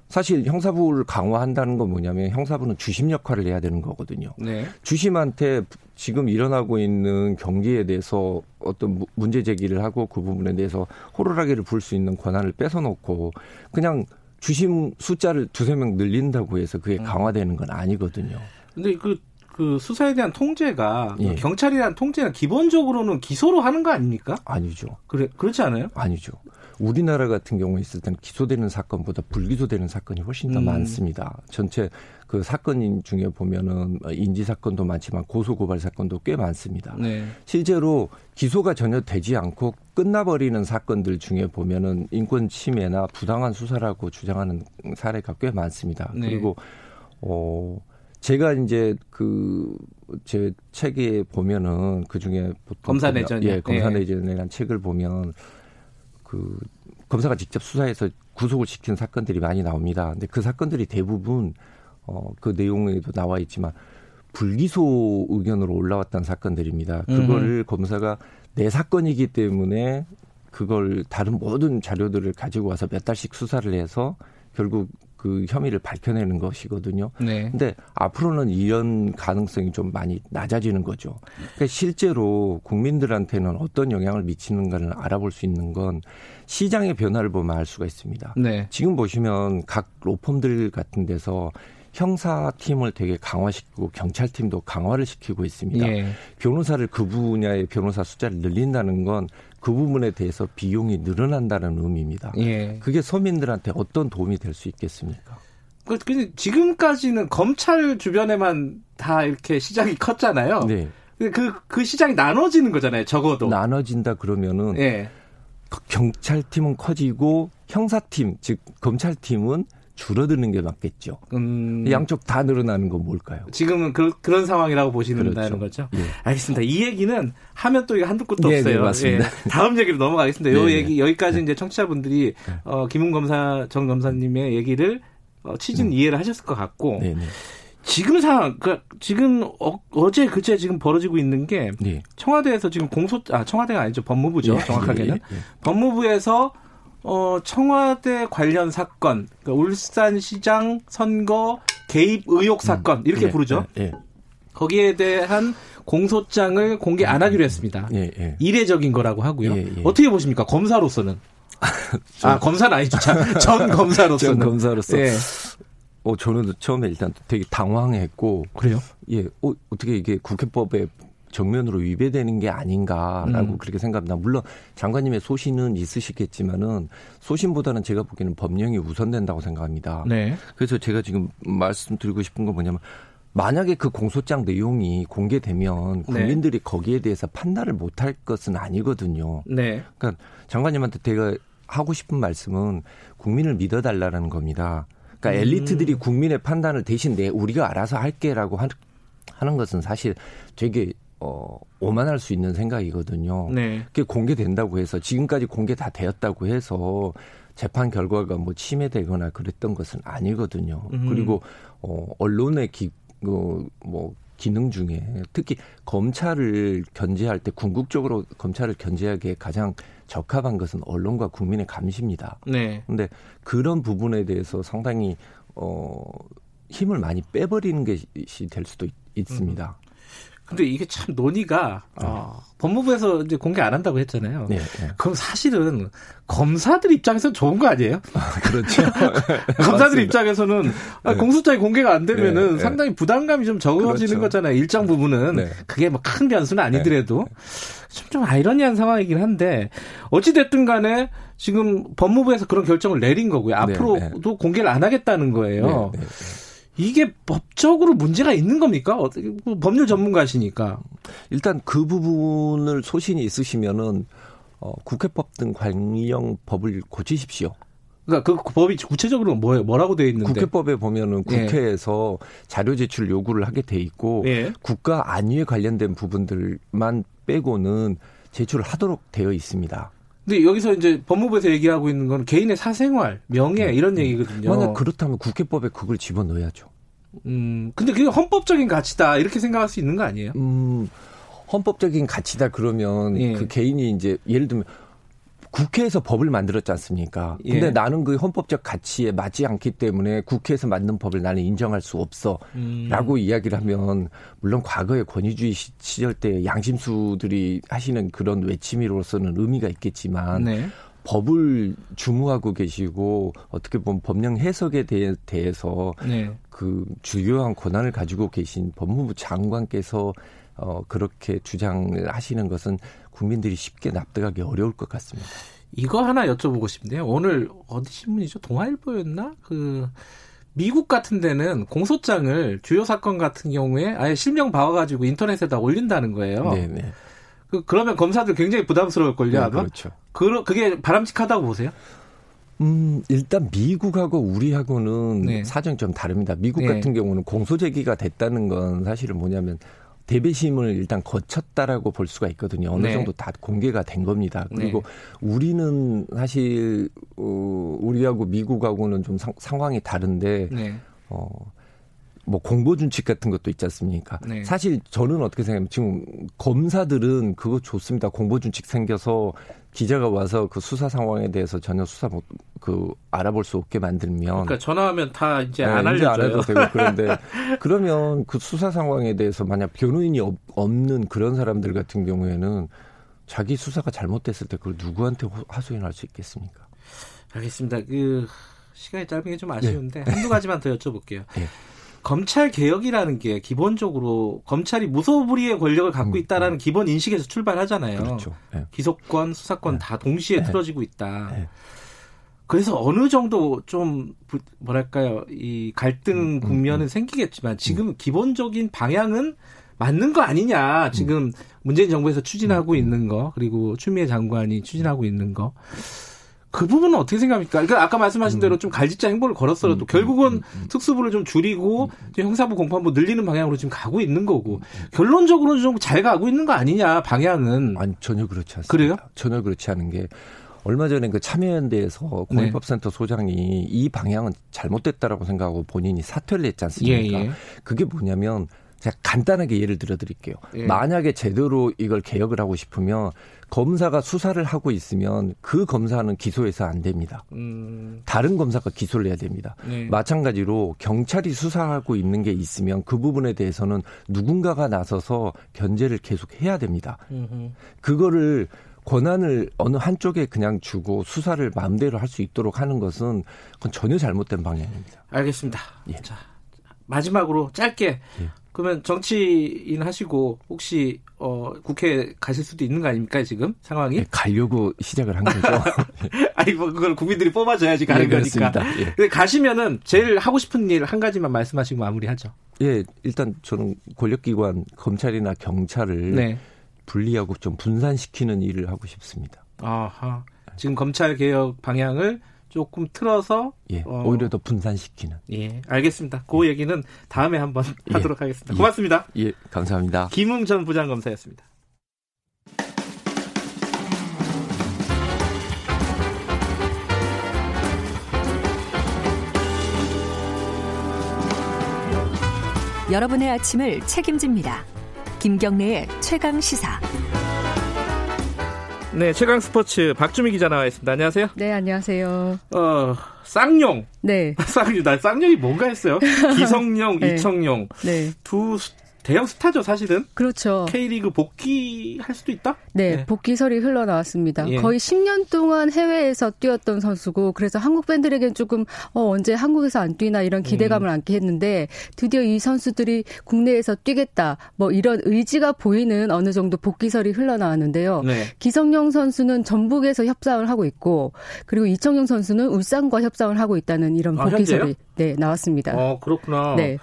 S4: 사실 형사부를 강화한다는 건 뭐냐면 형사부는 주심 역할을 해야 되는 거거든요. 네. 주심한테 지금 일어나고 있는 경기에 대해서 어떤 문제 제기를 하고 그 부분에 대해서 호루라기를 불 수 있는 권한을 뺏어놓고 그냥 주심 숫자를 두세 명 늘린다고 해서 그게 음. 강화되는 건 아니거든요.
S2: 근데 그그 수사에 대한 통제가 예. 경찰에 대한 통제는 기본적으로는 기소로 하는 거 아닙니까?
S4: 아니죠.
S2: 그래 그렇지 않아요?
S4: 아니죠. 우리나라 같은 경우에 있을 때는 기소되는 사건보다 불기소되는 사건이 훨씬 더 음. 많습니다. 전체 그 사건 중에 보면은 인지 사건도 많지만 고소 고발 사건도 꽤 많습니다. 네. 실제로 기소가 전혀 되지 않고 끝나버리는 사건들 중에 보면은 인권 침해나 부당한 수사라고 주장하는 사례가 꽤 많습니다. 네. 그리고 어 제가 이제 그 제 책에 보면은 그 중에
S2: 검사 내전
S4: 예 검사 내전이라는 책을 보면 그 검사가 직접 수사해서 구속을 시킨 사건들이 많이 나옵니다. 근데 그 사건들이 대부분 어 그 내용에도 나와 있지만 불기소 의견으로 올라왔던 사건들입니다. 그거를 음. 검사가 내 사건이기 때문에 그걸 다른 모든 자료들을 가지고 와서 몇 달씩 수사를 해서 결국 그 혐의를 밝혀내는 것이거든요. 네. 근데 앞으로는 이런 가능성이 좀 많이 낮아지는 거죠. 그러니까 실제로 국민들한테는 어떤 영향을 미치는가를 알아볼 수 있는 건 시장의 변화를 보면 알 수가 있습니다. 네. 지금 보시면 각 로펌들 같은 데서 형사팀을 되게 강화시키고 경찰팀도 강화를 시키고 있습니다. 예. 변호사를 그 분야의 변호사 숫자를 늘린다는 건 그 부분에 대해서 비용이 늘어난다는 의미입니다. 예. 그게 서민들한테 어떤 도움이 될 수 있겠습니까?
S2: 그, 근데 지금까지는 검찰 주변에만 다 이렇게 시장이 컸잖아요. 네. 그, 그 시장이 나눠지는 거잖아요, 적어도.
S4: 나눠진다 그러면은. 예. 경찰팀은 커지고 형사팀, 즉, 검찰팀은 줄어드는 게 맞겠죠. 음... 양쪽 다 늘어나는 건 뭘까요?
S2: 지금은 그, 런 상황이라고 보시는 그렇죠. 거죠. 예. 알겠습니다. 이 얘기는 하면 또 이거 한두 끝도 네, 네 없어요. 네, 맞습니다. 예. 다음 얘기로 넘어가겠습니다. 요 네, 네. 얘기 여기까지 이제 청취자분들이 어, 김웅 검사 정 검사님의 얘기를 어, 취진 음. 이해를 하셨을 것 같고 네, 지금 상황, 그 지금 어, 제 그제 지금 벌어지고 있는 게 청와대에서 지금 공소, 아 청와대가 아니죠 법무부죠 정확하게는 예, 예, 법무부에서 어, 청와대 관련 사건, 그러니까 울산시장 선거 개입 의혹 사건, 음, 이렇게 예, 부르죠. 예, 예. 거기에 대한 공소장을 공개 안 하기로 했습니다. 예, 예. 이례적인 거라고 하고요. 예, 어떻게 보십니까? 검사로서는. 아, 검사는 아니죠. 전 검사로서는.
S4: 전 검사로서. 어, 저는 처음에 일단 되게 당황했고.
S2: 그래요?
S4: 예. 어, 어떻게 이게 국회법에 정면으로 위배되는 게 아닌가라고 음. 그렇게 생각합니다. 물론 장관님의 소신은 있으시겠지만은 소신보다는 제가 보기에는 법령이 우선된다고 생각합니다. 네. 그래서 제가 지금 말씀드리고 싶은 건 뭐냐면 만약에 그 공소장 내용이 공개되면 네. 국민들이 네. 거기에 대해서 판단을 못할 것은 아니거든요. 네. 그러니까 장관님한테 제가 하고 싶은 말씀은 국민을 믿어달라는 겁니다. 그러니까 음. 엘리트들이 국민의 판단을 대신 내 우리가 알아서 할게라고 하는 것은 사실 되게 어, 오만할 수 있는 생각이거든요. 네. 그게 공개된다고 해서 지금까지 공개 다 되었다고 해서 재판 결과가 뭐 침해되거나 그랬던 것은 아니거든요. 음. 그리고 어 언론의 기, 그, 뭐 기능 중에 특히 검찰을 견제할 때 궁극적으로 검찰을 견제하기에 가장 적합한 것은 언론과 국민의 감시입니다. 네. 근데 그런 부분에 대해서 상당히 어 힘을 많이 빼버리는 것이 될 수도 있, 습니다 음.
S2: 근데 이게 참 논의가 어, 법무부에서 이제 공개 안 한다고 했잖아요. 네, 네. 그럼 사실은 검사들 입장에서는 좋은 거 아니에요? 아,
S4: 그렇죠.
S2: 검사들 입장에서는 네. 공소장이 공개가 안 되면은 네, 네. 상당히 부담감이 좀 적어지는 그렇죠. 거잖아요. 일정 부분은 네. 그게 뭐 큰 변수는 아니더라도 좀, 좀 아이러니한 상황이긴 한데 어찌 됐든 간에 지금 법무부에서 그런 결정을 내린 거고요. 앞으로도 공개를 안 하겠다는 거예요. 이게 법적으로 문제가 있는 겁니까? 뭐 법률 전문가시니까.
S4: 일단 그 부분을 소신이 있으시면은 어, 국회법 등 관련 법을 고치십시오.
S2: 그러니까 그 법이 구체적으로 뭐예요? 뭐라고 돼 있는데?
S4: 국회법에 보면은 예. 국회에서 예. 자료 제출 요구를 하게 돼 있고 예. 국가 안위에 관련된 부분들만 빼고는 제출을 하도록 되어 있습니다.
S2: 근데 여기서 이제 법무부에서 얘기하고 있는 건 개인의 사생활, 명예 음, 이런 음. 얘기거든요.
S4: 만약 그렇다면 국회법에 그걸 집어넣어야죠.
S2: 음, 근데 그게 헌법적인 가치다 이렇게 생각할 수 있는 거 아니에요? 음,
S4: 헌법적인 가치다 그러면 예. 그 개인이 이제 예를 들면 국회에서 법을 만들었지 않습니까? 근데 예. 나는 그 헌법적 가치에 맞지 않기 때문에 국회에서 만든 법을 나는 인정할 수 없어. 음. 라고 이야기를 하면, 물론 과거의 권위주의 시절 때 양심수들이 하시는 그런 외침으로서는 의미가 있겠지만, 네. 법을 주무하고 계시고 어떻게 보면 법령 해석에 대해, 대해서 네. 그 주요한 권한을 가지고 계신 법무부 장관께서 어 그렇게 주장을 하시는 것은 국민들이 쉽게 납득하기 어려울 것 같습니다.
S2: 이거 하나 여쭤보고 싶네요. 오늘 어디 신문이죠? 동아일보였나? 그 미국 같은 데는 공소장을 주요 사건 같은 경우에 아예 실명 봐가지고 인터넷에다 올린다는 거예요. 네네. 네. 그, 그러면 검사들 굉장히 부담스러울 걸요, 네, 아마? 그렇죠. 그, 그게 바람직하다고 보세요?
S4: 음, 일단 미국하고 우리하고는 네. 사정이 좀 다릅니다. 미국 네. 같은 경우는 공소 제기가 됐다는 건 사실은 뭐냐면 대배심을 일단 거쳤다라고 볼 수가 있거든요. 어느 네. 정도 다 공개가 된 겁니다. 그리고 네. 우리는 사실 어 우리하고 미국하고는 좀 상, 상황이 다른데 네. 어 뭐 공보 준칙 같은 것도 있지 않습니까? 네. 사실 저는 어떻게 생각하면 지금 검사들은 그거 좋습니다. 공보 준칙 생겨서 기자가 와서 그 수사 상황에 대해서 전혀 수사 못, 그 알아볼 수 없게 만들면
S2: 그러니까 전화하면 다 이제 네, 안 알려줘요.
S4: 안 해도 되고 그런데 그러면 그 수사 상황에 대해서 만약 변호인이 없는 그런 사람들 같은 경우에는 자기 수사가 잘못됐을 때 그걸 누구한테 하소연할 수 있겠습니까?
S2: 알겠습니다. 그 시간이 짧은 게 좀 아쉬운데 네. 한두 가지만 더 여쭤볼게요. 네. 검찰 개혁이라는 게 기본적으로 검찰이 무소불위의 권력을 갖고 음, 있다라는 음. 기본 인식에서 출발하잖아요. 그렇죠. 네. 기소권, 수사권 네. 다 동시에 네. 틀어지고 있다. 네. 그래서 어느 정도 좀 뭐랄까요 이 갈등 음, 음, 국면은 음, 생기겠지만 지금 기본적인 방향은 맞는 거 아니냐 지금 문재인 정부에서 추진하고 있는 거 그리고 추미애 장관이 추진하고 있는 거 그 부분은 어떻게 생각합니까? 그러니까 아까 말씀하신 음. 대로 좀 갈짓자 행보를 걸었어도 음, 결국은 음, 음, 특수부를 좀 줄이고 형사부 공판부 늘리는 방향으로 지금 가고 있는 거고 결론적으로는 좀 잘 가고 있는 거 아니냐 방향은
S4: 아니 전혀 그렇지 않습니다.
S2: 그래요?
S4: 전혀 그렇지 않은 게 얼마 전에 그 참여연대에서 공익법센터 네. 소장이 이 방향은 잘못됐다라고 생각하고 본인이 사퇴를 했지 않습니까? 예, 예. 그게 뭐냐면 제가 간단하게 예를 들어 드릴게요. 예. 만약에 제대로 이걸 개혁을 하고 싶으면 검사가 수사를 하고 있으면 그 검사는 기소해서 안 됩니다. 음. 다른 검사가 기소를 해야 됩니다. 네. 마찬가지로 경찰이 수사하고 있는 게 있으면 그 부분에 대해서는 누군가가 나서서 견제를 계속 해야 됩니다. 음흠. 그거를 권한을 어느 한쪽에 그냥 주고 수사를 마음대로 할 수 있도록 하는 것은 그건 전혀 잘못된 방향입니다.
S2: 알겠습니다. 예. 자, 마지막으로 짧게 예. 그러면 정치인 하시고 혹시 어 국회 가실 수도 있는 거 아닙니까 지금 상황이? 네,
S4: 가려고 시작을 한 거죠.
S2: 아니 뭐 그걸 국민들이 뽑아줘야지 가는 네, 거니까. 예. 근데 가시면은 제일 하고 싶은 일 한 가지만 말씀하시고 마무리하죠.
S4: 예, 일단 저는 권력기관 검찰이나 경찰을 네. 분리하고 좀 분산시키는 일을 하고 싶습니다.
S2: 아하. 지금 검찰 개혁 방향을 조금 틀어서
S4: 예, 어... 오히려 더 분산시키는.
S2: 예, 알겠습니다. 그 예. 얘기는 다음에 한번 예. 하도록 하겠습니다. 예. 고맙습니다.
S4: 예, 감사합니다.
S2: 김웅 전 부장검사였습니다.
S5: 여러분의 아침을 책임집니다. 김경래의 최강 시사.
S6: 네, 최강 스포츠 박주미 기자 나와 있습니다. 안녕하세요.
S7: 네, 안녕하세요.
S6: 어, 쌍용.
S7: 네.
S6: 쌍용, 나 쌍용이 뭔가 했어요. 기성용,
S7: 네.
S6: 이청용.
S7: 네.
S6: 두 대형 스타죠, 사실은.
S7: 그렇죠.
S6: K리그 복귀할 수도 있다?
S7: 네,
S6: 네.
S7: 복귀설이 흘러나왔습니다.
S6: 예.
S7: 거의 10년 동안 해외에서 뛰었던 선수고 그래서 한국 팬들에겐 조금 어, 언제 한국에서 안 뛰나 이런
S6: 음.
S7: 기대감을 안게 했는데 드디어 이 선수들이 국내에서 뛰겠다 뭐 이런 의지가 보이는 어느 정도 복귀설이 흘러나왔는데요.
S6: 네.
S7: 기성용 선수는 전북에서 협상을 하고 있고 그리고 이청용 선수는 울산과 협상을 하고 있다는 이런
S6: 아,
S7: 복귀설이
S6: 현재요?
S7: 네, 나왔습니다.
S6: 어, 그렇구나.
S7: 네.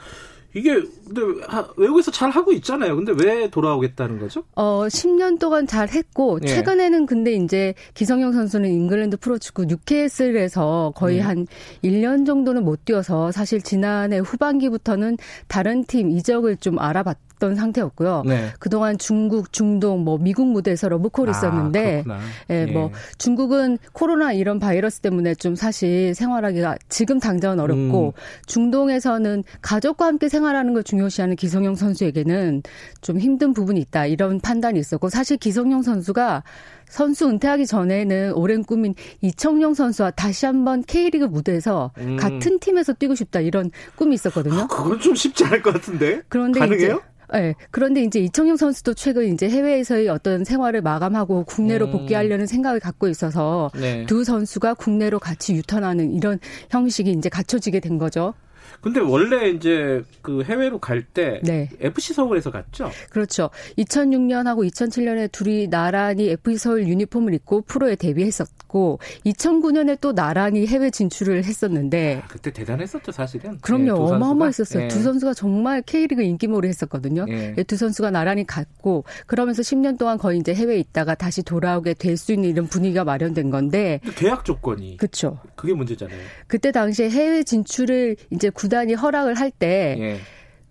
S6: 이게, 근데 하- 외국에서 잘 하고 있잖아요. 근데 왜 돌아오겠다는 거죠?
S7: 어, 10년 동안 잘 했고,
S6: 예.
S7: 최근에는 근데 이제 기성용 선수는 잉글랜드 프로축구 뉴캐슬에서 거의
S6: 네.
S7: 한 1년 정도는 못 뛰어서 사실 지난해 후반기부터는 다른 팀 이적을 좀 알아봤 던 상태였고요.
S6: 네.
S7: 그동안 중국, 중동, 뭐 미국 무대에서 러브콜이 있었는데,
S6: 아, 그렇구나.
S7: 예, 뭐 중국은 코로나 이런 바이러스 때문에 좀 사실 생활하기가 지금 당장은 어렵고
S6: 음.
S7: 중동에서는 가족과 함께 생활하는 걸 중요시하는 기성용 선수에게는 좀 힘든 부분이 있다 이런 판단이 있었고 사실 기성용 선수가 선수 은퇴하기 전에는 오랜 꿈인 이청용 선수와 다시 한번 K리그 무대에서
S6: 음.
S7: 같은 팀에서 뛰고 싶다 이런 꿈이 있었거든요.
S6: 그건 좀 쉽지 않을 것 같은데.
S7: 그런데
S6: 가능해요?
S7: 이제 네, 그런데 이제 이청용 선수도 최근 이제 해외에서의 어떤 생활을 마감하고 국내로
S6: 음.
S7: 복귀하려는 생각을 갖고 있어서
S6: 네.
S7: 두 선수가 국내로 같이 유턴하는 이런 형식이 이제 갖춰지게 된 거죠.
S6: 근데 원래 이제 그 해외로 갈때
S7: 네.
S6: FC 서울에서 갔죠.
S7: 그렇죠. 2006년하고 2007년에 둘이 나란히 FC 서울 유니폼을 입고 프로에 데뷔했었고 2009년에 또 나란히 해외 진출을 했었는데
S6: 그때 대단했었죠, 사실은.
S7: 그럼요.
S6: 네.
S7: 어마어마했었어요.
S6: 네.
S7: 두 선수가 정말 K리그 인기몰이 했었거든요.
S6: 예.
S7: 네, 두 선수가 나란히 갔고 그러면서 10년 동안 거의 이제 해외에 있다가 다시 돌아오게 될 수 있는 이런 분위기가 마련된 건데
S6: 계약 조건이
S7: 그렇죠.
S6: 그게 문제잖아요.
S7: 그때 당시에 해외 진출을 이제 구단이 허락을 할때
S6: 예.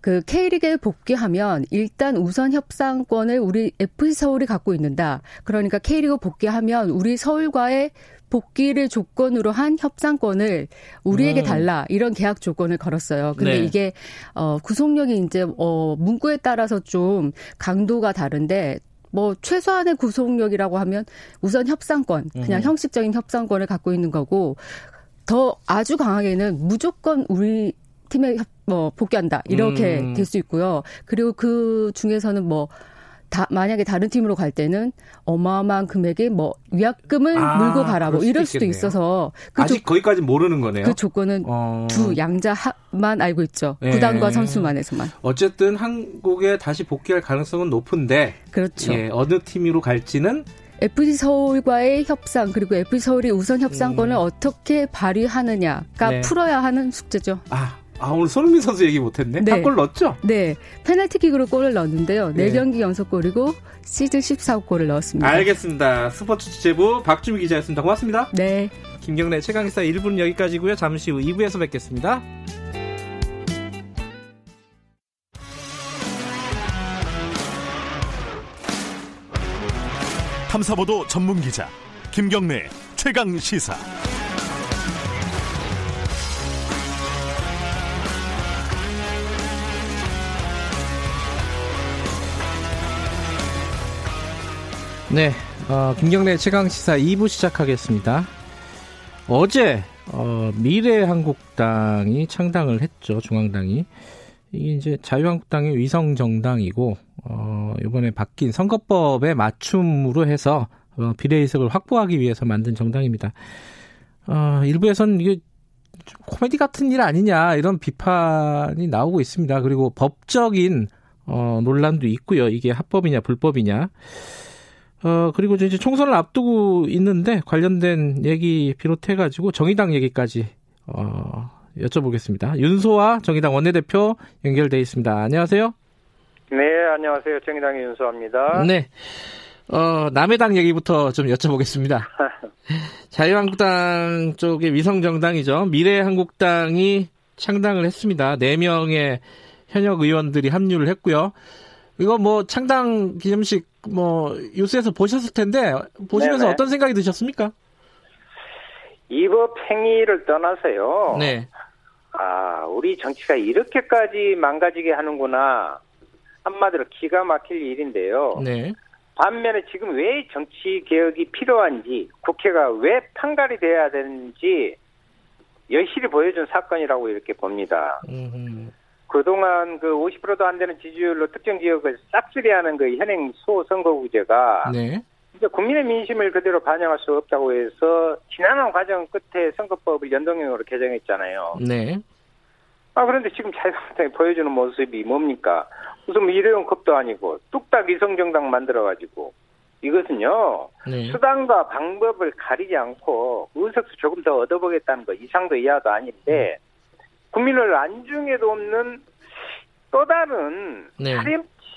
S7: 그 K리그에 복귀하면 일단 우선 협상권을 우리 FC 서울이 갖고 있는다. 그러니까 K리그 복귀하면 우리 서울과의 복귀를 조건으로 한 협상권을 우리에게
S6: 음.
S7: 달라 이런 계약 조건을 걸었어요. 근데
S6: 네.
S7: 이게 어 구속력이 이제 어 문구에 따라서 좀 강도가 다른데 뭐 최소한의 구속력이라고 하면 우선 협상권 그냥
S6: 음.
S7: 형식적인 협상권을 갖고 있는 거고 더 아주 강하게는 무조건 우리 팀에 협- 뭐 복귀한다 이렇게
S6: 음.
S7: 될수 있고요. 그리고 그 중에서는 뭐 다, 만약에 다른 팀으로 갈 때는 어마어마한 금액의 뭐 위약금을
S6: 아,
S7: 물고 가라 뭐
S6: 수도
S7: 이럴 수도
S6: 있겠네요.
S7: 있어서 그,
S6: 아직
S7: 조,
S6: 거기까지 모르는 거네요.
S7: 그 조건은
S6: 어,
S7: 두 양자만 알고 있죠.
S6: 예.
S7: 구단과 선수만에서만.
S6: 어쨌든 한국에 다시 복귀할 가능성은 높은데
S7: 그렇죠.
S6: 예, 어느 팀으로 갈지는
S7: FC 서울과의 협상 그리고 FC 서울이 우선 협상권을
S6: 음.
S7: 어떻게 발휘하느냐가
S6: 네.
S7: 풀어야 하는 숙제죠.
S6: 아, 아 오늘 손흥민 선수 얘기 못했네.
S7: 네.
S6: 한골 넣었죠?
S7: 네, 페널티킥으로 골을 넣었는데요.
S6: 네.
S7: 4경기 연속골이고 시즌 14골을 넣었습니다.
S6: 알겠습니다. 스포츠 취재부 박주미 기자였습니다. 고맙습니다.
S7: 네.
S6: 김경래 최강기사 1부는 여기까지고요. 잠시 후 2부에서 뵙겠습니다.
S8: 탐사보도 전문 기자 김경래 최강 시사.
S2: 네, 어, 김경래 최강 시사 2부 시작하겠습니다. 어제 어, 미래한국당이 창당을 했죠, 중앙당이. 이게 이제 자유한국당의 위성 정당이고 어, 이번에 바뀐 선거법에 맞춤으로 해서 어, 비례의석을 확보하기 위해서 만든 정당입니다. 어, 일부에서는 이게 좀 코미디 같은 일 아니냐 이런 비판이 나오고 있습니다. 그리고 법적인 어, 논란도 있고요. 이게 합법이냐 불법이냐. 어, 그리고 이제 총선을 앞두고 있는데 관련된 얘기 비롯해가지고 정의당 얘기까지, 어, 여쭤보겠습니다. 윤소아 정의당 원내대표 연결돼 있습니다. 안녕하세요.
S9: 네, 안녕하세요. 정의당의 윤수아입니다.
S2: 네. 어, 남해당 얘기부터 좀 여쭤보겠습니다. 자유한국당 쪽의 위성정당이죠. 미래한국당이 창당을 했습니다. 4명의 현역 의원들이 합류를 했고요. 이거 뭐 창당 기념식 뭐 뉴스에서 보셨을 텐데 보시면서
S9: 네네.
S2: 어떤 생각이 드셨습니까?
S9: 이 법 행위를 떠나서요.
S2: 네.
S9: 아, 우리 정치가 이렇게까지 망가지게 하는구나. 한마디로 기가 막힐 일인데요.
S2: 네.
S9: 반면에 지금 왜 정치 개혁이 필요한지, 국회가 왜 판갈이 돼야 되는지 여실히 보여준 사건이라고 이렇게 봅니다.
S2: 음,
S9: 그동안 그 50%도 안 되는 지지율로 특정 지역을 싹쓸이하는 그 현행 소선거구제가
S2: 네.
S9: 이제 국민의 민심을 그대로 반영할 수 없다고 해서 지난한 과정 끝에 선거법을 연동형으로 개정했잖아요.
S2: 네.
S9: 아 그런데 지금 자유한국당이 보여주는 모습이 뭡니까? 무슨 뭐 일회용 컵도 아니고 뚝딱 위성정당 만들어가지고 이것은요
S2: 네.
S9: 수단과 방법을 가리지 않고 의석수 조금 더 얻어보겠다는 거 이상도 이하도 아닌데 국민을 안중에도 없는 또 다른
S2: 네.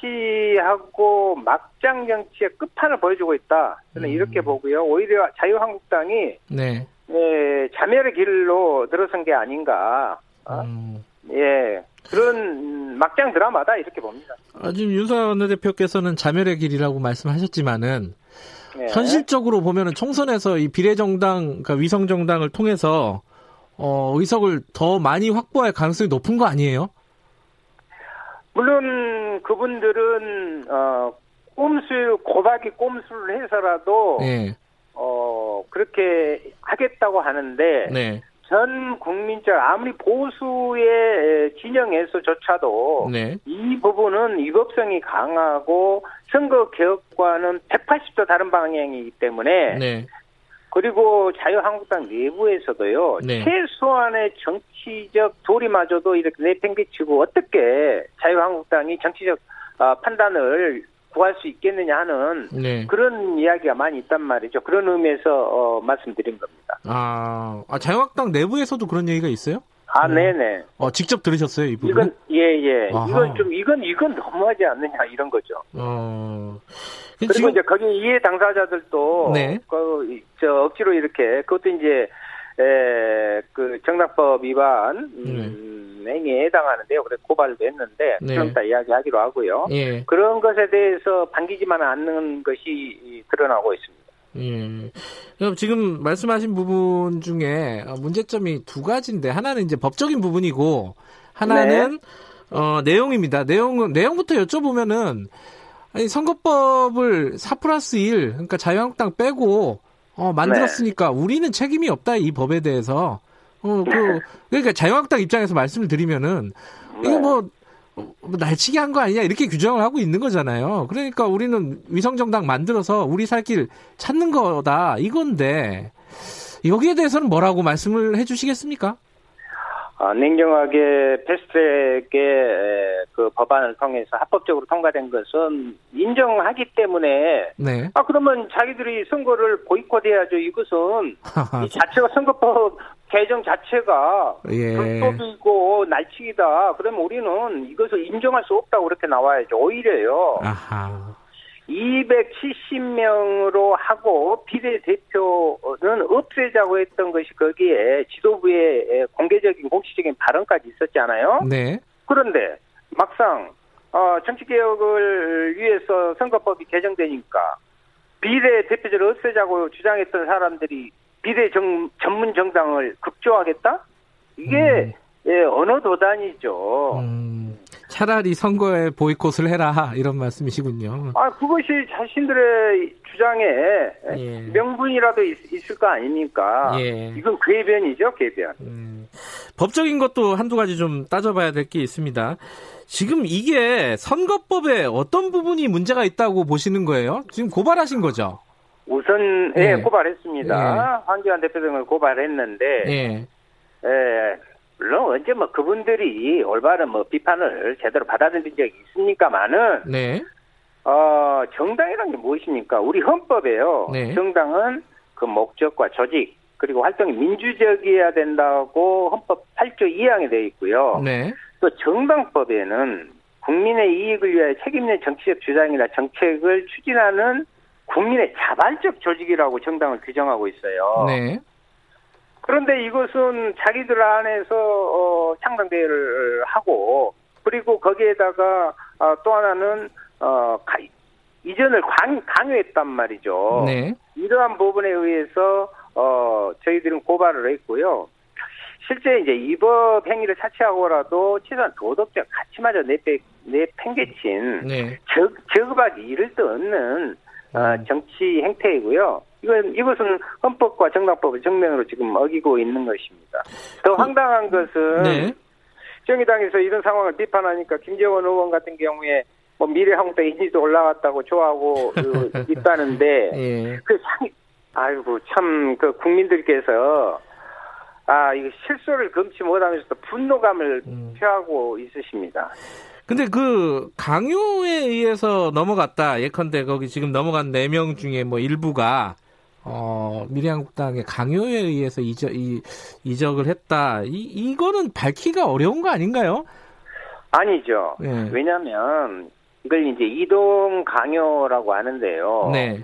S9: 파렴치하고 막장 정치의 끝판을 보여주고 있다. 저는
S2: 음.
S9: 이렇게 보고요. 오히려 자유한국당이
S2: 네.
S9: 예, 자멸의 길로 들어선 게 아닌가. 어?
S2: 음.
S9: 예, 그런 막장 드라마다 이렇게 봅니다.
S2: 아, 지금 윤석열 원내대표께서는 자멸의 길이라고 말씀하셨지만은
S9: 예.
S2: 현실적으로 보면은 총선에서 이 비례정당, 그러니까 위성정당을 통해서 어, 의석을 더 많이 확보할 가능성이 높은 거 아니에요?
S9: 물론 그분들은 어 꼼수 고박이 꼼수를 해서라도
S2: 네.
S9: 어 그렇게 하겠다고 하는데
S2: 네.
S9: 전 국민적 아무리 보수의 진영에서조차도
S2: 네.
S9: 이 부분은 위법성이 강하고 선거 개혁과는 180도 다른 방향이기 때문에
S2: 네.
S9: 그리고 자유한국당 내부에서도요
S2: 네.
S9: 최소한의 정치적 도리마저도 이렇게 내팽개치고 어떻게 자유한국당이 정치적 어, 판단을 구할 수 있겠느냐 하는
S2: 네.
S9: 그런 이야기가 많이 있단 말이죠. 그런 의미에서 어, 말씀드린 겁니다.
S2: 아, 아, 자유한국당 내부에서도 그런 얘기가 있어요?
S9: 아,
S2: 음.
S9: 네네.
S2: 어, 직접 들으셨어요, 이 부분?
S9: 이건 예 예.
S2: 아하.
S9: 이건 좀 이건 이건 너무하지 않느냐 이런 거죠.
S2: 어.
S9: 그리고
S2: 지금
S9: 이제 거기 이해 당사자들도
S2: 네.
S9: 그, 저 억지로 이렇게 그것도 이제 에, 그 정당법 위반 음, 행위에 해당하는데요. 그래서 고발도 했는데
S2: 네.
S9: 좀 이따 이야기하기로 하고요.
S2: 예.
S9: 그런 것에 대해서 반기지만 않는 것이 드러나고 있습니다.
S2: 예. 그럼 지금 말씀하신 부분 중에 어, 문제점이 두 가지인데 하나는 이제 법적인 부분이고 하나는 어, 내용입니다. 내용은 내용부터 여쭤보면은 아니 선거법을 4 플러스 1 그러니까 자유한국당 빼고 어, 만들었으니까 우리는 책임이 없다 이 법에 대해서 어, 그 그러니까 자유한국당 입장에서 말씀을 드리면은 이거 뭐 어, 뭐 날치기 한 거 아니냐 이렇게 규정을 하고 있는 거잖아요. 그러니까 우리는 위성정당 만들어서 우리 살 길 찾는 거다 이건데 여기에 대해서는 뭐라고 말씀을 해주시겠습니까?
S9: 아, 냉정하게 패스트트랙의 그 법안을 통해서 합법적으로 통과된 것은 인정하기 때문에
S2: 네.
S9: 아 그러면 자기들이 선거를 보이콧해야죠. 이것은 이 자체가 선거법 개정 자체가
S2: 예.
S9: 불법이고 날치기다. 그러면 우리는 이것을 인정할 수 없다고 그렇게 나와야죠. 오히려요.
S2: 아하.
S9: 270명으로 하고 비례대표는 없애자고 했던 것이 거기에 지도부의 공개적인 공식적인 발언까지 있었지 않아요?
S2: 네.
S9: 그런데 막상 어, 정치개혁을 위해서 선거법이 개정되니까 비례대표제를 없애자고 주장했던 사람들이 비례 정, 전문 정당을 극조하겠다? 이게
S2: 음.
S9: 예, 언어 도단이죠.
S2: 음, 차라리 선거에 보이콧을 해라 이런 말씀이시군요.
S9: 아, 그것이 자신들의 주장에
S2: 예.
S9: 명분이라도 있, 을거 아닙니까?
S2: 예.
S9: 이건 궤변이죠, 궤변.
S2: 음, 법적인 것도 한두 가지 좀 따져봐야 될 게 있습니다. 지금 이게 선거법에 어떤 부분이 문제가 있다고 보시는 거예요? 지금 고발하신 거죠?
S9: 우선 예,
S2: 예.
S9: 고발했습니다. 황교안 대표 등을 고발했는데
S2: 예.
S9: 예, 물론 언제 뭐 그분들이 올바른 뭐 비판을 제대로 받아들인 적이 있습니까만은
S2: 네.
S9: 어 정당이란 게 무엇입니까? 우리 헌법에요.
S2: 네.
S9: 정당은 그 목적과 조직 그리고 활동이 민주적이어야 된다고 헌법 8조 2항에 되어 있고요.
S2: 네.
S9: 또 정당법에는 국민의 이익을 위하여 책임있는 정치적 주장이나 정책을 추진하는 국민의 자발적 조직이라고 정당을 규정하고 있어요.
S2: 네.
S9: 그런데 이것은 자기들 안에서 어, 창당 대회를 하고 그리고 거기에다가 어, 또 하나는 어, 가- 이전을 강, 강요했단 말이죠.
S2: 네.
S9: 이러한 부분에 의해서 어, 저희들은 고발을 했고요. 실제 이제 위법 행위를 차치하고라도 최소한 도덕적 가치마저 내팽, 내팽개친
S2: 네.
S9: 적, 적박이 이를 데 없는 어, 정치 행태이고요. 이건 이것은 헌법과 정당법을 정면으로 지금 어기고 있는 것입니다. 더 황당한 것은
S2: 네.
S9: 정의당에서 이런 상황을 비판하니까 김재원 의원 같은 경우에 뭐 미래한국당 인지도 올라갔다고 좋아하고 그 있다는데
S2: 예.
S9: 그 상, 아이고 참 그 국민들께서 아 이거 실소를 금치 못하면서도 분노감을
S2: 음.
S9: 표하고 있으십니다.
S2: 근데 그 강요에 의해서 넘어갔다. 예컨대 거기 지금 넘어간 네 명 중에 뭐 일부가 어, 미래한국당의 강요에 의해서 이적, 이, 이적을 했다. 이, 이거는 밝히기가 어려운 거 아닌가요?
S9: 아니죠.
S2: 예.
S9: 왜냐하면 이걸 이제 이동 강요라고 하는데요.
S2: 네.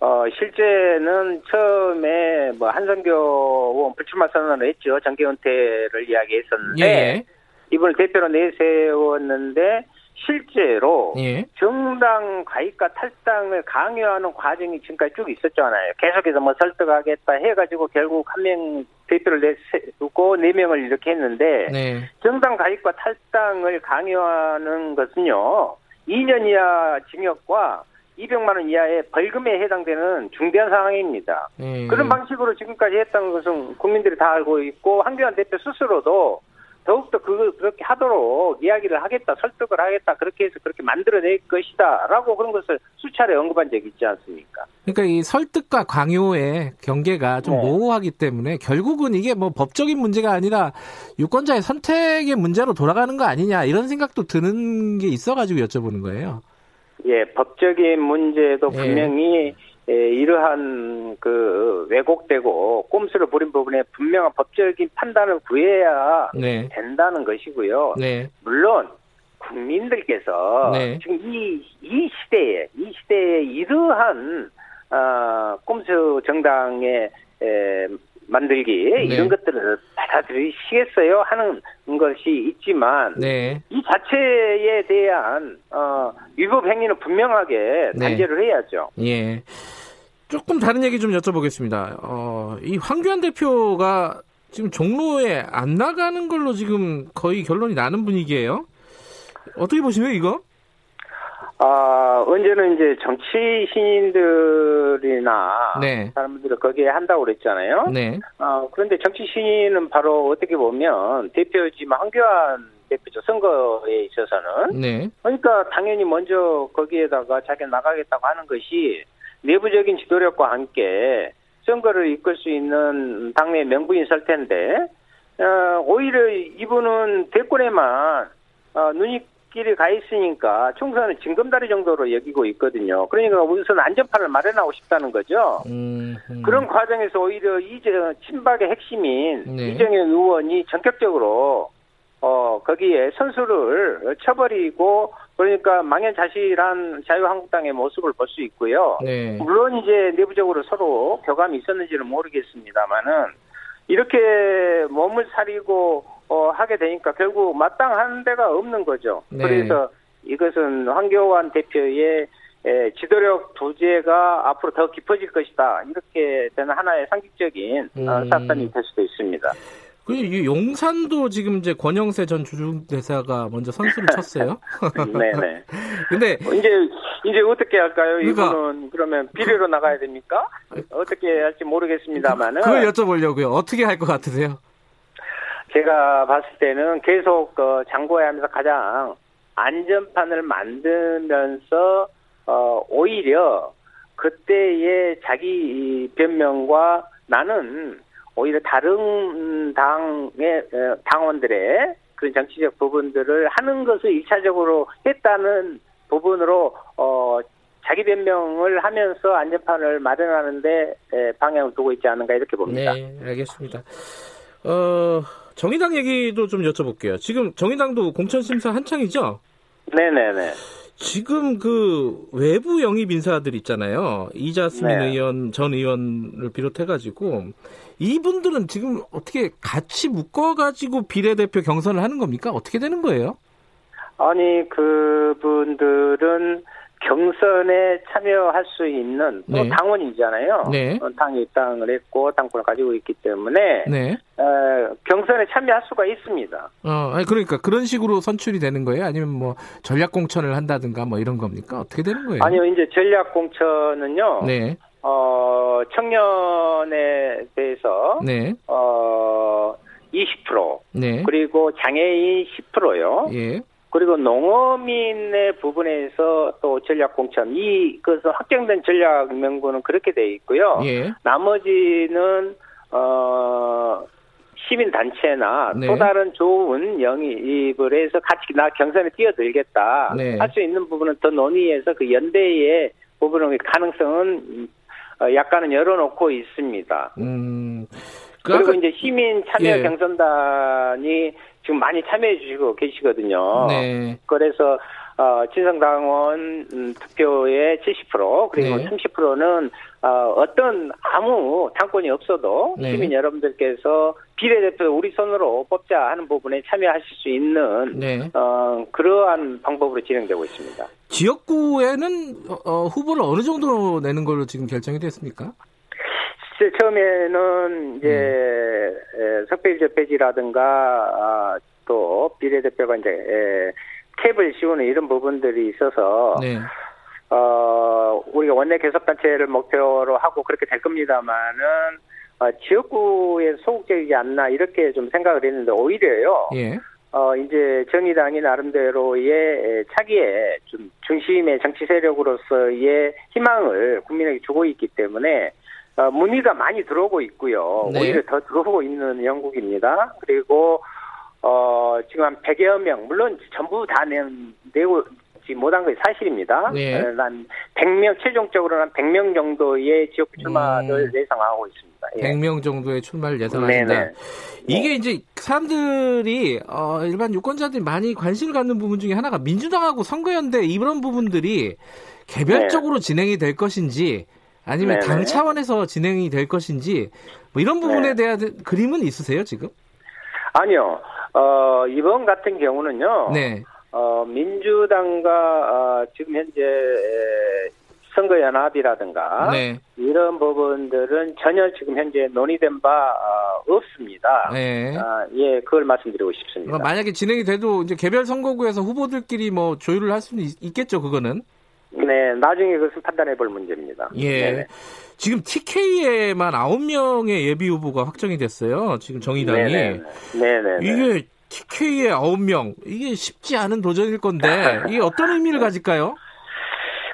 S9: 어, 실제는 처음에 뭐 한성교 의원 불출마 선언을 했죠. 정계 은퇴를 이야기했었는데
S2: 예.
S9: 이분을 대표로 내세웠는데 실제로
S2: 예.
S9: 정당 가입과 탈당을 강요하는 과정이 지금까지 쭉 있었잖아요. 계속해서 뭐 설득하겠다 해가지고 결국 한 명 대표를 내세우고 네 명을 이렇게 했는데
S2: 네.
S9: 정당 가입과 탈당을 강요하는 것은요 2년 이하 징역과 200만 원 이하의 벌금에 해당되는 중대한 상황입니다.
S2: 예.
S9: 그런 방식으로 지금까지 했다는 것은 국민들이 다 알고 있고 한교안 대표 스스로도 더욱더 그걸 그렇게 하도록 이야기를 하겠다, 설득을 하겠다, 그렇게 해서 그렇게 만들어낼 것이다, 라고 그런 것을 수차례 언급한 적이 있지 않습니까?
S2: 그러니까 이 설득과 강요의 경계가 좀
S9: 네.
S2: 모호하기 때문에 결국은 이게 뭐 법적인 문제가 아니라 유권자의 선택의 문제로 돌아가는 거 아니냐 이런 생각도 드는 게 있어가지고 여쭤보는 거예요.
S9: 예, 법적인 문제도
S2: 예.
S9: 분명히 예, 이러한 그 왜곡되고 꼼수를 부린 부분에 분명한 법적인 판단을 구해야
S2: 네.
S9: 된다는 것이고요.
S2: 네.
S9: 물론 국민들께서
S2: 네.
S9: 지금 이, 이 시대에 이 시대에 이러한 어, 꼼수 정당의 에, 만들기
S2: 네.
S9: 이런 것들을 받아들이시겠어요 하는 것이 있지만
S2: 네.
S9: 이 자체에 대한 어, 위법 행위는 분명하게
S2: 네.
S9: 단죄를 해야죠.
S2: 예. 조금 다른 얘기 좀 여쭤보겠습니다. 어, 이 황교안 대표가 지금 종로에 안 나가는 걸로 지금 거의 결론이 나는 분위기예요. 어떻게 보시나요, 이거?
S9: 아, 언제는 이제 정치 신인들이나
S2: 네.
S9: 사람들이 거기에 한다고 그랬잖아요.
S2: 네.
S9: 아, 그런데 정치 신인은 바로 어떻게 보면 대표지만 황교안 대표죠. 선거에 있어서는.
S2: 네.
S9: 그러니까 당연히 먼저 거기에다가 자기 나가겠다고 하는 것이 내부적인 지도력과 함께 선거를 이끌 수 있는 당내 명분이 설 텐데, 어, 오히려 이분은 대권에만 어, 눈이 길이 가 있으니까 총선은 징검다리 정도로 여기고 있거든요. 그러니까 우선 안전판을 마련하고 싶다는 거죠.
S2: 음, 음.
S9: 그런 과정에서 오히려 이제 친박의 핵심인
S2: 네.
S9: 이정현 의원이 전격적으로 어 거기에 선수를 쳐버리고 그러니까 망연자실한 자유한국당의 모습을 볼 수 있고요.
S2: 네.
S9: 물론 이제 내부적으로 서로 교감이 있었는지는 모르겠습니다만은 이렇게 몸을 사리고 어, 하게 되니까 결국 마땅한 데가 없는 거죠.
S2: 네.
S9: 그래서 이것은 황교안 대표의 에, 지도력 부재가 앞으로 더 깊어질 것이다. 이렇게 되는 하나의 상식적인 어,
S2: 음.
S9: 사건이 될 수도 있습니다.
S2: 그리고 이 용산도 지금 이제 권영세 전 주중대사가 먼저 선수를 쳤어요.
S9: 네네.
S2: 근데
S9: 이제 이제 어떻게 할까요?
S2: 그러니까-
S9: 이분은 그러면 비례로 나가야 됩니까? 어떻게 할지 모르겠습니다만은
S2: 그걸 여쭤보려고요. 어떻게 할 것 같으세요?
S9: 제가 봤을 때는 계속 어, 장고해야 하면서 가장 안전판을 만들면서 어, 오히려 그때의 자기 이 변명과 나는 오히려 다른 당의 어, 당원들의 그런 정치적 부분들을 하는 것을 일차적으로 했다는 부분으로 어, 자기 변명을 하면서 안전판을 마련하는데 에, 방향을 두고 있지 않은가 이렇게 봅니다.
S2: 네, 알겠습니다. 어, 정의당 얘기도 좀 여쭤볼게요. 지금 정의당도 공천심사 한창이죠?
S9: 네네네.
S2: 지금 그 외부 영입 인사들 있잖아요. 이자스민
S9: 네.
S2: 의원 전 의원을 비롯해가지고 이분들은 지금 어떻게 같이 묶어가지고 비례대표 경선을 하는 겁니까? 어떻게 되는 거예요?
S9: 아니 그분들은 경선에 참여할 수 있는 또
S2: 네.
S9: 당원이잖아요.
S2: 네.
S9: 어, 당에 입당을 했고 당권을 가지고 있기 때문에
S2: 네.
S9: 어, 경선에 참여할 수가 있습니다.
S2: 어, 아니 그러니까 그런 식으로 선출이 되는 거예요? 아니면 뭐 전략 공천을 한다든가 뭐 이런 겁니까? 어떻게 되는 거예요?
S9: 아니요, 이제 전략 공천은요.
S2: 네.
S9: 어, 청년에 대해서
S2: 네.
S9: 어, 20%
S2: 네.
S9: 그리고 장애인 10%요.
S2: 예.
S9: 그리고 농어민의 부분에서 또 전략 공천 이 그것은 확정된 전략 명분은 그렇게 돼 있고요.
S2: 예.
S9: 나머지는 어 시민 단체나
S2: 네.
S9: 또 다른 좋은 영입을 해서 같이 나 경선에 뛰어들겠다
S2: 네.
S9: 할수 있는 부분은 더 논의해서 그 연대의 부분의 가능성은 어, 약간은 열어놓고 있습니다.
S2: 음. 그
S9: 그리고 이제 시민 참여
S2: 예.
S9: 경선단이 지금 많이 참여해 주시고 계시거든요.
S2: 네.
S9: 그래서 어, 친성당원 음, 투표의 70% 그리고
S2: 네.
S9: 30%는 어, 어떤 아무 당권이 없어도
S2: 네.
S9: 시민 여러분들께서 비례대표 우리 손으로 뽑자 하는 부분에 참여하실 수 있는
S2: 네.
S9: 어, 그러한 방법으로 진행되고 있습니다.
S2: 지역구에는 어, 어, 후보를 어느 정도 내는 걸로 지금 결정이 됐습니까?
S9: 실제 처음에는 이제 에, 석배일제 폐지라든가 아, 또 비례대표가 이제 에, 캡을 씌우는 이런 부분들이 있어서
S2: 네.
S9: 어, 우리가 원내 개섭단체를 목표로 하고 그렇게 될 겁니다만은 어, 지역구에 소극적이지 않나 이렇게 좀 생각을 했는데 오히려요.
S2: 예.
S9: 어, 이제 정의당이 나름대로의 에, 차기의 좀 중심의 정치 세력으로서의 희망을 국민에게 주고 있기 때문에 어, 문의가 많이 들어오고 있고요.
S2: 네.
S9: 오히려 더 들어오고 있는 영국입니다. 그리고 어, 지금 한 100여 명, 물론 전부 다 내, 내고 지 못한 것이 사실입니다.
S2: 네.
S9: 어, 한 100명, 최종적으로는 한 100명 정도의 지역구 출마를
S2: 음.
S9: 예상하고 있습니다. 예.
S2: 100명 정도의 출마를 예상하신다.
S9: 네네.
S2: 이게 이제 사람들이 어, 일반 유권자들이 많이 관심을 갖는 부분 중에 하나가 민주당하고 선거연대 이런 부분들이 개별적으로 진행이 될 것인지 아니면
S9: 네네.
S2: 당 차원에서 진행이 될 것인지 뭐 이런 부분에
S9: 네.
S2: 대한 그림은 있으세요 지금?
S9: 아니요. 어, 이번 같은 경우는요.
S2: 네.
S9: 어, 민주당과 어, 지금 현재 에, 선거연합이라든가
S2: 네.
S9: 이런 부분들은 전혀 지금 현재 논의된 바 어, 없습니다.
S2: 네.
S9: 아, 예, 그걸 말씀드리고 싶습니다.
S2: 어, 만약에 진행이 돼도 이제 개별 선거구에서 후보들끼리 뭐 조율을 할 수는 있, 있겠죠 그거는.
S9: 네, 나중에 그것을 판단해 볼 문제입니다.
S2: 예.
S9: 네네.
S2: 지금 TK에만 9명의 예비 후보가 확정이 됐어요. 지금 정의당이.
S9: 네네. 네네.
S2: 이게 TK에 9명, 이게 쉽지 않은 도전일 건데, 이게 어떤 의미를 가질까요?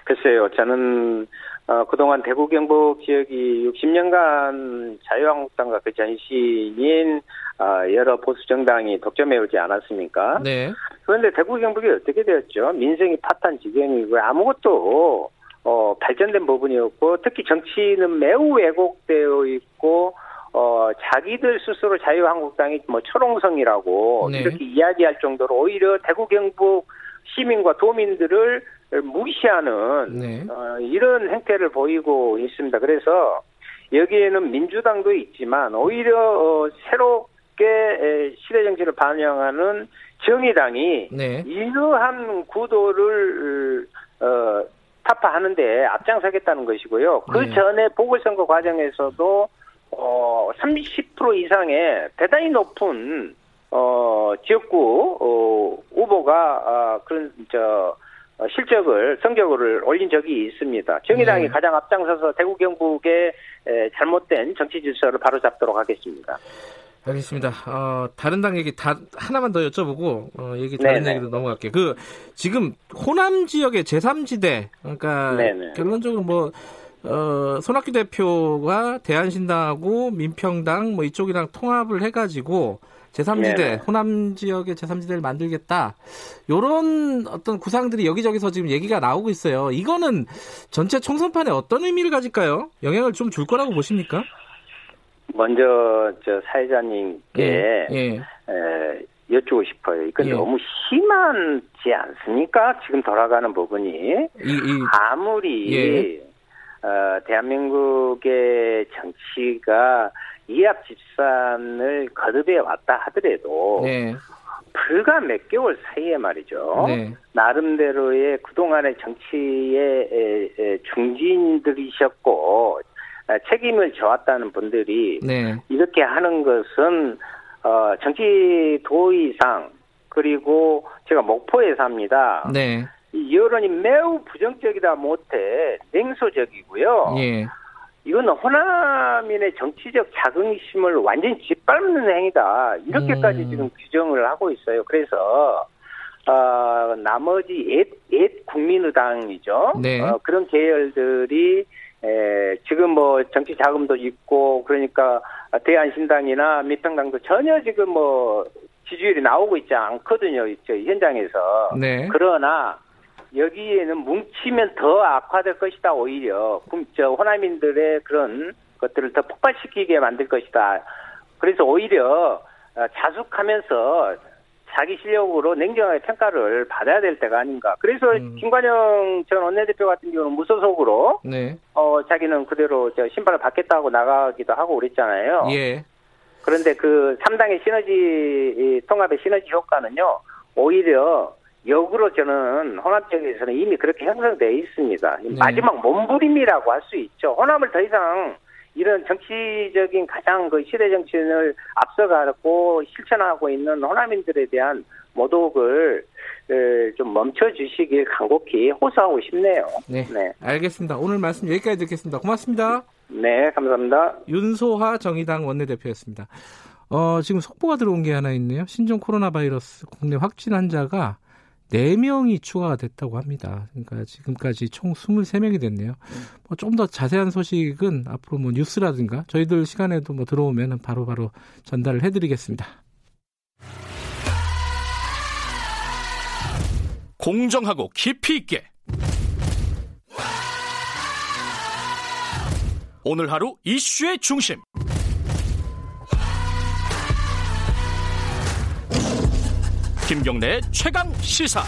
S9: 글쎄요, 저는 어, 그동안 대구 경북 지역이 60년간 자유한국당과 그 전신인 어, 여러 보수 정당이 독점해오지 않았습니까?
S2: 네.
S9: 그런데 대구 경북이 어떻게 되었죠? 민생이 파탄 지경이고 아무것도 어, 발전된 부분이 없고 특히 정치는 매우 왜곡되어 있고 어, 자기들 스스로 자유한국당이 뭐 초롱성이라고
S2: 네.
S9: 이렇게 이야기할 정도로 오히려 대구 경북 시민과 도민들을 무시하는
S2: 네.
S9: 어, 이런 행태를 보이고 있습니다. 그래서 여기에는 민주당도 있지만 오히려 어, 새 에, 시대 정치를 반영하는 정의당이
S2: 네.
S9: 이러한 구도를 어, 타파하는데 앞장서겠다는 것이고요. 그
S2: 네.
S9: 전에 보궐선거 과정에서도 어, 30% 이상의 대단히 높은 어, 지역구 어, 후보가 아, 그런 저 어, 실적을 성적을 올린 적이 있습니다. 정의당이
S2: 네.
S9: 가장 앞장서서 대구 경북의 에, 잘못된 정치 질서를 바로잡도록 하겠습니다.
S2: 알겠습니다. 어, 다른 당 얘기 다 하나만 더 여쭤보고 어, 얘기 다른
S9: 네네.
S2: 얘기로 넘어갈게요. 그 지금 호남 지역의 제3지대 그러니까
S9: 네네.
S2: 결론적으로 뭐 어, 손학규 대표가 대한신당하고 민평당 뭐 이쪽이랑 통합을 해가지고 제3지대
S9: 네네.
S2: 호남 지역의 제3지대를 만들겠다. 요런 어떤 구상들이 여기저기서 지금 얘기가 나오고 있어요. 이거는 전체 총선판에 어떤 의미를 가질까요? 영향을 좀 줄 거라고 보십니까?
S9: 먼저 저 사회자님께
S2: 예. 예.
S9: 에, 여쭈고 싶어요. 이건
S2: 예.
S9: 너무 심하지 않습니까? 지금 돌아가는 부분이
S2: 이, 이,
S9: 아무리
S2: 예.
S9: 어, 대한민국의 정치가 이합 집산을 거듭해 왔다 하더라도
S2: 네.
S9: 불과 몇 개월 사이에 말이죠.
S2: 네.
S9: 나름대로의 그동안의 정치의 중진들이셨고 아, 책임을 져왔다는 분들이
S2: 네.
S9: 이렇게 하는 것은 어, 정치 도의상 그리고 제가 목포에 삽니다.
S2: 네.
S9: 이 여론이 매우 부정적이다 못해 냉소적이고요.
S2: 예.
S9: 이거는 호남인의 정치적 자긍심을 완전히 짓밟는 행위다. 이렇게까지
S2: 음.
S9: 지금 규정을 하고 있어요. 그래서 어, 나머지 옛, 옛 국민의당이죠.
S2: 네.
S9: 어, 그런 계열들이 에, 지금 뭐 정치 자금도 있고 그러니까 대한신당이나 민평당도 전혀 지금 뭐 지지율이 나오고 있지 않거든요. 저 현장에서.
S2: 네.
S9: 그러나 여기에는 뭉치면 더 악화될 것이다 오히려 저 호남인들의 그런 것들을 더 폭발시키게 만들 것이다. 그래서 오히려 어, 자숙하면서 자기 실력으로 냉정하게 평가를 받아야 될 때가 아닌가. 그래서
S2: 음.
S9: 김관영 전 원내대표 같은 경우는 무소속으로
S2: 네.
S9: 어 자기는 그대로 저 심판을 받겠다고 나가기도 하고 그랬잖아요.
S2: 예.
S9: 그런데 그 3당의 시너지 이 통합의 시너지 효과는요. 오히려 역으로 저는 호남 쪽에서는 이미 그렇게 형성돼 있습니다.
S2: 네.
S9: 마지막 몸부림이라고 할 수 있죠. 호남을 더 이상 이런 정치적인 가장 그 시대 정치인을 앞서가고 실천하고 있는 호남인들에 대한 모독을 에, 좀 멈춰 주시길 간곡히 호소하고 싶네요.
S2: 네.
S9: 네.
S2: 알겠습니다. 오늘 말씀 여기까지 듣겠습니다. 고맙습니다.
S9: 네, 감사합니다.
S2: 윤소하 정의당 원내대표였습니다. 어, 지금 속보가 들어온 게 하나 있네요. 신종 코로나 바이러스 국내 확진 환자가 4명이 추가가 됐다고 합니다. 그러니까 지금까지 총 23명이 됐네요. 뭐 좀 더 자세한 소식은 앞으로 뭐 뉴스라든가 저희들 시간에도 뭐 들어오면 바로바로 전달을 해드리겠습니다.
S1: 공정하고 깊이 있게 오늘 하루 이슈의 중심 김경래의 최강 시사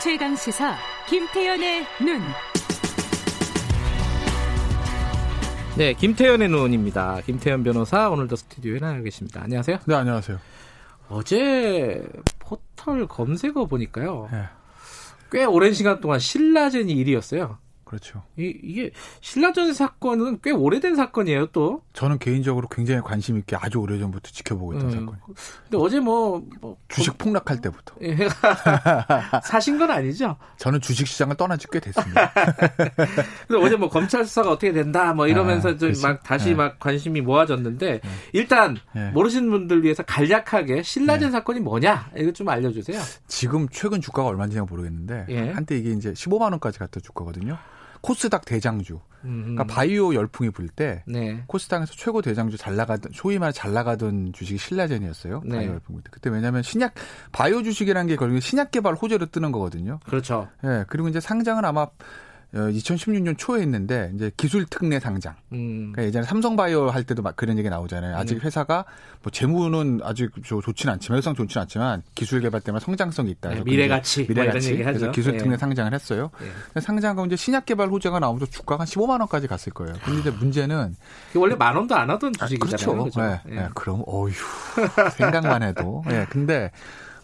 S5: 최강 시사 김태연의 눈.
S2: 네, 김태현의 눈입니다. 김태현 변호사 오늘도 스튜디오에 나와 계십니다. 안녕하세요.
S10: 네, 안녕하세요.
S2: 어제 포털 검색어 보니까요.
S10: 네,
S2: 꽤 오랜 시간 동안 신라젠이 1위였어요.
S10: 그렇죠.
S2: 이, 이게 신라전 사건은 꽤 오래된 사건이에요, 또.
S10: 저는 개인적으로 굉장히 관심 있게 아주 오래 전부터 지켜보고 있던
S2: 음.
S10: 사건이에요.
S2: 근데 어제 뭐, 뭐
S10: 주식 폭락할 때부터.
S2: 예, 사신 건 아니죠.
S10: 저는 주식 시장을 떠난 지 꽤 됐습니다.
S2: 근데 어제 뭐 검찰 수사가 어떻게 된다 뭐 이러면서
S10: 아,
S2: 좀
S10: 그치.
S2: 막 다시
S10: 네.
S2: 막 관심이 모아졌는데 일단
S10: 네.
S2: 모르시는 분들 위해서 간략하게 신라젠
S10: 네.
S2: 사건이 뭐냐 이거 좀 알려주세요.
S10: 지금 최근 주가가 얼마인지 모르겠는데
S2: 예.
S10: 한때 이게 이제 15만 원까지 갔던 주가거든요. 코스닥 대장주.
S2: 음,
S10: 그러니까 바이오 열풍이 불때
S2: 네.
S10: 코스닥에서 최고 대장주 잘 나가던 소위 말해 잘 나가던 주식이 신라젠이었어요.
S2: 네.
S10: 바이오 열풍 불 때. 그때 왜냐하면 신약 바이오 주식이라는 게 결국에 신약 개발 호재로 뜨는 거거든요.
S2: 그렇죠.
S10: 예, 그리고 이제 상장은 아마 2016년 초에 했는데 이제 기술 특례 상장.
S2: 음,
S10: 그러니까 예전에 삼성바이오 할 때도 막 그런 얘기 나오잖아요. 아직
S2: 음.
S10: 회사가 뭐 재무는 아직 좋- 좋지는 않지만 회상 좋지는 않지만 기술 개발 때문에 성장성이 있다.
S2: 네, 미래 가치, 뭐
S10: 미래 가치. 그래서 기술
S2: 예.
S10: 특례 상장을 했어요.
S2: 예.
S10: 상장하고 이제 신약 개발 호재가 나오면서 주가가 한 15만 원까지 갔을 거예요. 근데 이제 문제는
S2: 원래 만 원도 안 하던
S10: 아,
S2: 주식이잖아요.
S10: 그렇죠.
S2: 그죠?
S10: 예, 예, 그럼 어휴 생각만 해도. 예, 근데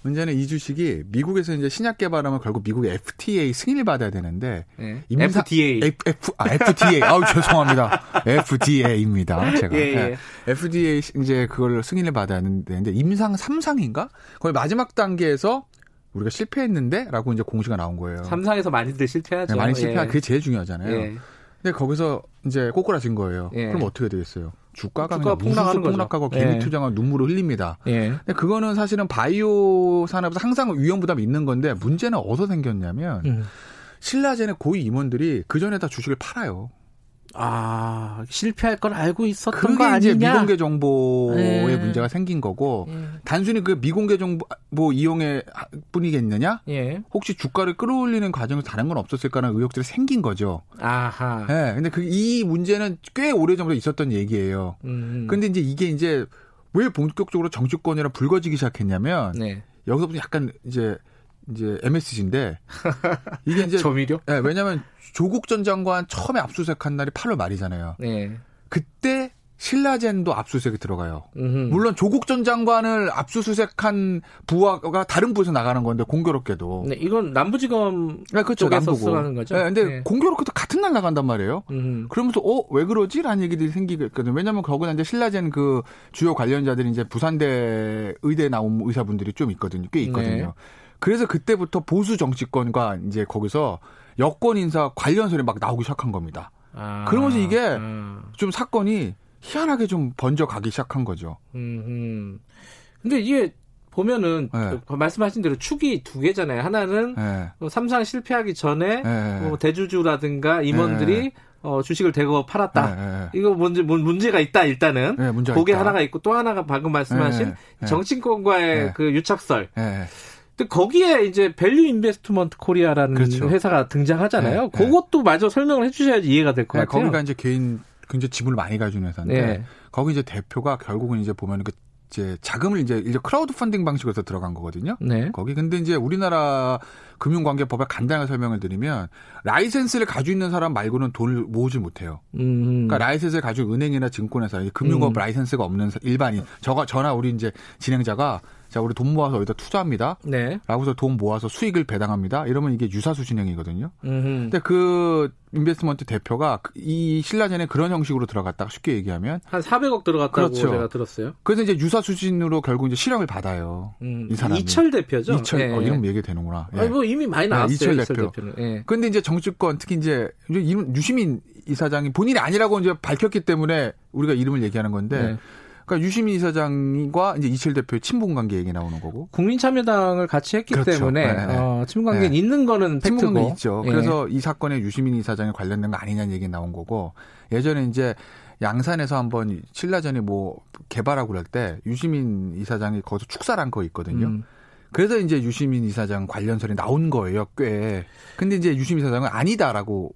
S10: 문제는 이 주식이 미국에서 이제 신약 개발하면 결국 미국의 FDA 승인을 받아야 되는데
S2: 예.
S10: 임상-
S2: FDA.
S10: F, F, 아, FDA. 아우, 죄송합니다. FDA입니다. 제가.
S2: 예, 예.
S10: FDA 이제 그걸 승인을 받아야 되는데 임상 3상인가? 거의 마지막 단계에서 우리가 실패했는데 라고 이제 공시가 나온 거예요.
S2: 삼상에서 많이들 실패하죠.
S10: 네, 많이 실패한
S2: 예.
S10: 그게 제일 중요하잖아요.
S2: 예.
S10: 근데 거기서 이제 꼬꾸라진 거예요.
S2: 예.
S10: 그럼 어떻게 되겠어요? 주가가
S2: 주가가
S10: 그냥
S2: 폭락하는 거죠.
S10: 폭락하고
S2: 예.
S10: 개미 투자가 눈물을 흘립니다.
S2: 예.
S10: 근데 그거는 사실은 바이오 산업에서 항상 위험 부담이 있는 건데 문제는 어디서 생겼냐면
S2: 음.
S10: 신라젠의 고위 임원들이 그 전에 다 주식을 팔아요.
S2: 아 실패할 걸 알고 있었던 거
S10: 그게
S2: 아니냐?
S10: 이제 미공개 정보의
S2: 예.
S10: 문제가 생긴 거고
S2: 예.
S10: 단순히 그 미공개 정보 뭐 이용의 뿐이겠느냐?
S2: 예.
S10: 혹시 주가를 끌어올리는 과정에서 다른 건 없었을까라는 의혹들이 생긴 거죠.
S2: 아하.
S10: 예. 근데 그 이 문제는 꽤 오래 전부터 있었던 얘기예요.
S2: 음.
S10: 근데 이제 이게 이제 왜 본격적으로 정치권이랑 불거지기 시작했냐면
S2: 네.
S10: 여기서부터 약간 이제 이제 MSG인데 이게 이제
S2: 조미료?
S10: 네, 왜냐하면 조국 전 장관 처음에 압수수색한 날이 8월 말이잖아요.
S2: 네.
S10: 그때 신라젠도 압수수색이 들어가요.
S2: 음흠.
S10: 물론 조국 전 장관을 압수수색한 부하가 다른 부에서 나가는 건데 공교롭게도.
S2: 네, 이건 남부지검
S10: 네, 그렇죠.
S2: 쪽에서. 쓰는 거죠.
S10: 네, 근데
S2: 네.
S10: 공교롭게도 같은 날 나간단 말이에요.
S2: 음.
S10: 그러면서 어왜 그러지? 라는 얘기들이 생기거든요. 왜냐하면 거기는 이제 신라젠 그 주요 관련자들이 이제 부산대 의대 나온 의사분들이 좀 있거든요. 꽤 있거든요.
S2: 네.
S10: 그래서 그때부터 보수 정치권과 이제 거기서 여권 인사 관련 소리 막 나오기 시작한 겁니다.
S2: 아,
S10: 그러면서 이게
S2: 아.
S10: 좀 사건이 희한하게 좀 번져가기 시작한 거죠.
S2: 음, 음. 근데 이게 보면은
S10: 네.
S2: 그 말씀하신 대로 축이 두 개잖아요. 하나는
S10: 예.
S2: 뭐 삼상 실패하기 전에
S10: 예.
S2: 뭐 대주주라든가 임원들이
S10: 네.
S2: 어, 주식을 대거 팔았다. 이거 뭔지 뭔 문제가 있다 일단은.
S10: 예, 문제가
S2: 그게
S10: 있다.
S2: 하나가 있고 또 하나가 방금 말씀하신. 정치권과의
S10: 예.
S2: 그 유착설.
S10: 예.
S2: 근데 거기에 이제 밸류 인베스트먼트 코리아라는
S10: 그렇죠.
S2: 회사가 등장하잖아요.
S10: 네,
S2: 그것도 마저 설명을 해주셔야지 이해가 될것
S10: 네,
S2: 같아요.
S10: 거기가 이제 개인 굉장히 지분을 많이 가지는 회사인데
S2: 네.
S10: 거기 이제 대표가 결국은 이제 보면 그 이제 자금을 이제 이제 crowd funding 방식으로 해서 들어간 거거든요.
S2: 네.
S10: 거기 근데 이제 우리나라 금융관계법에 간단하게 설명을 드리면 라이센스를 가지고 있는 사람 말고는 돈을 모으지 못해요.
S2: 음.
S10: 그러니까 라이센스를 가지고 은행이나 증권회사, 이 금융업
S2: 음.
S10: 라이센스가 없는 사- 일반인, 저가 저나 우리 이제 진행자가 자 우리 돈 모아서 여기다 투자합니다.
S2: 네.
S10: 라고 해서 돈 모아서 수익을 배당합니다. 이러면 이게 유사수 진행이거든요.
S2: 음.
S10: 근데 그 인베스트먼트 대표가 그- 이 신라젠에 그런 형식으로 들어갔다가 쉽게 얘기하면
S2: 한 400억 들어갔다고
S10: 그렇죠.
S2: 제가 들었어요.
S10: 그래서 이제 유사 수준으로 결국 이제 실형을 받아요.
S2: 음.
S10: 이 사람이.
S2: 이철 대표죠.
S10: 이철
S2: 예.
S10: 어, 이름 얘기 되는구나. 예.
S2: 아니 뭐 이미 많이
S10: 네,
S2: 나왔어요.
S10: 이철
S2: 이철,
S10: 대표.
S2: 대표는. 예.
S10: 근데 이제 정치권 특히 이제 유시민 이사장이 본인이 아니라고 이제 밝혔기 때문에 우리가 이름을 얘기하는 건데
S2: 네.
S10: 그러니까 유시민 이사장과 이제 이철 대표의 친분 관계 얘기 나오는 거고.
S2: 국민참여당을 같이 했기
S10: 그렇죠.
S2: 때문에
S10: 네, 네.
S2: 어, 친분 관계는
S10: 네.
S2: 있는 거는
S10: 친분
S2: 팩트고.
S10: 관계 있죠.
S2: 예.
S10: 그래서 이 사건에 유시민 이사장이 관련된 거 아니냐는 얘기 나온 거고 예전에 이제 양산에서 한번 신라전이 뭐 개발하고 그럴 때 유시민 이사장이 거기서 축사를 한 거 있거든요.
S2: 음.
S10: 그래서 이제 유시민 이사장 관련설이 나온 거예요, 꽤. 근데 이제 유시민 이사장은 아니다라고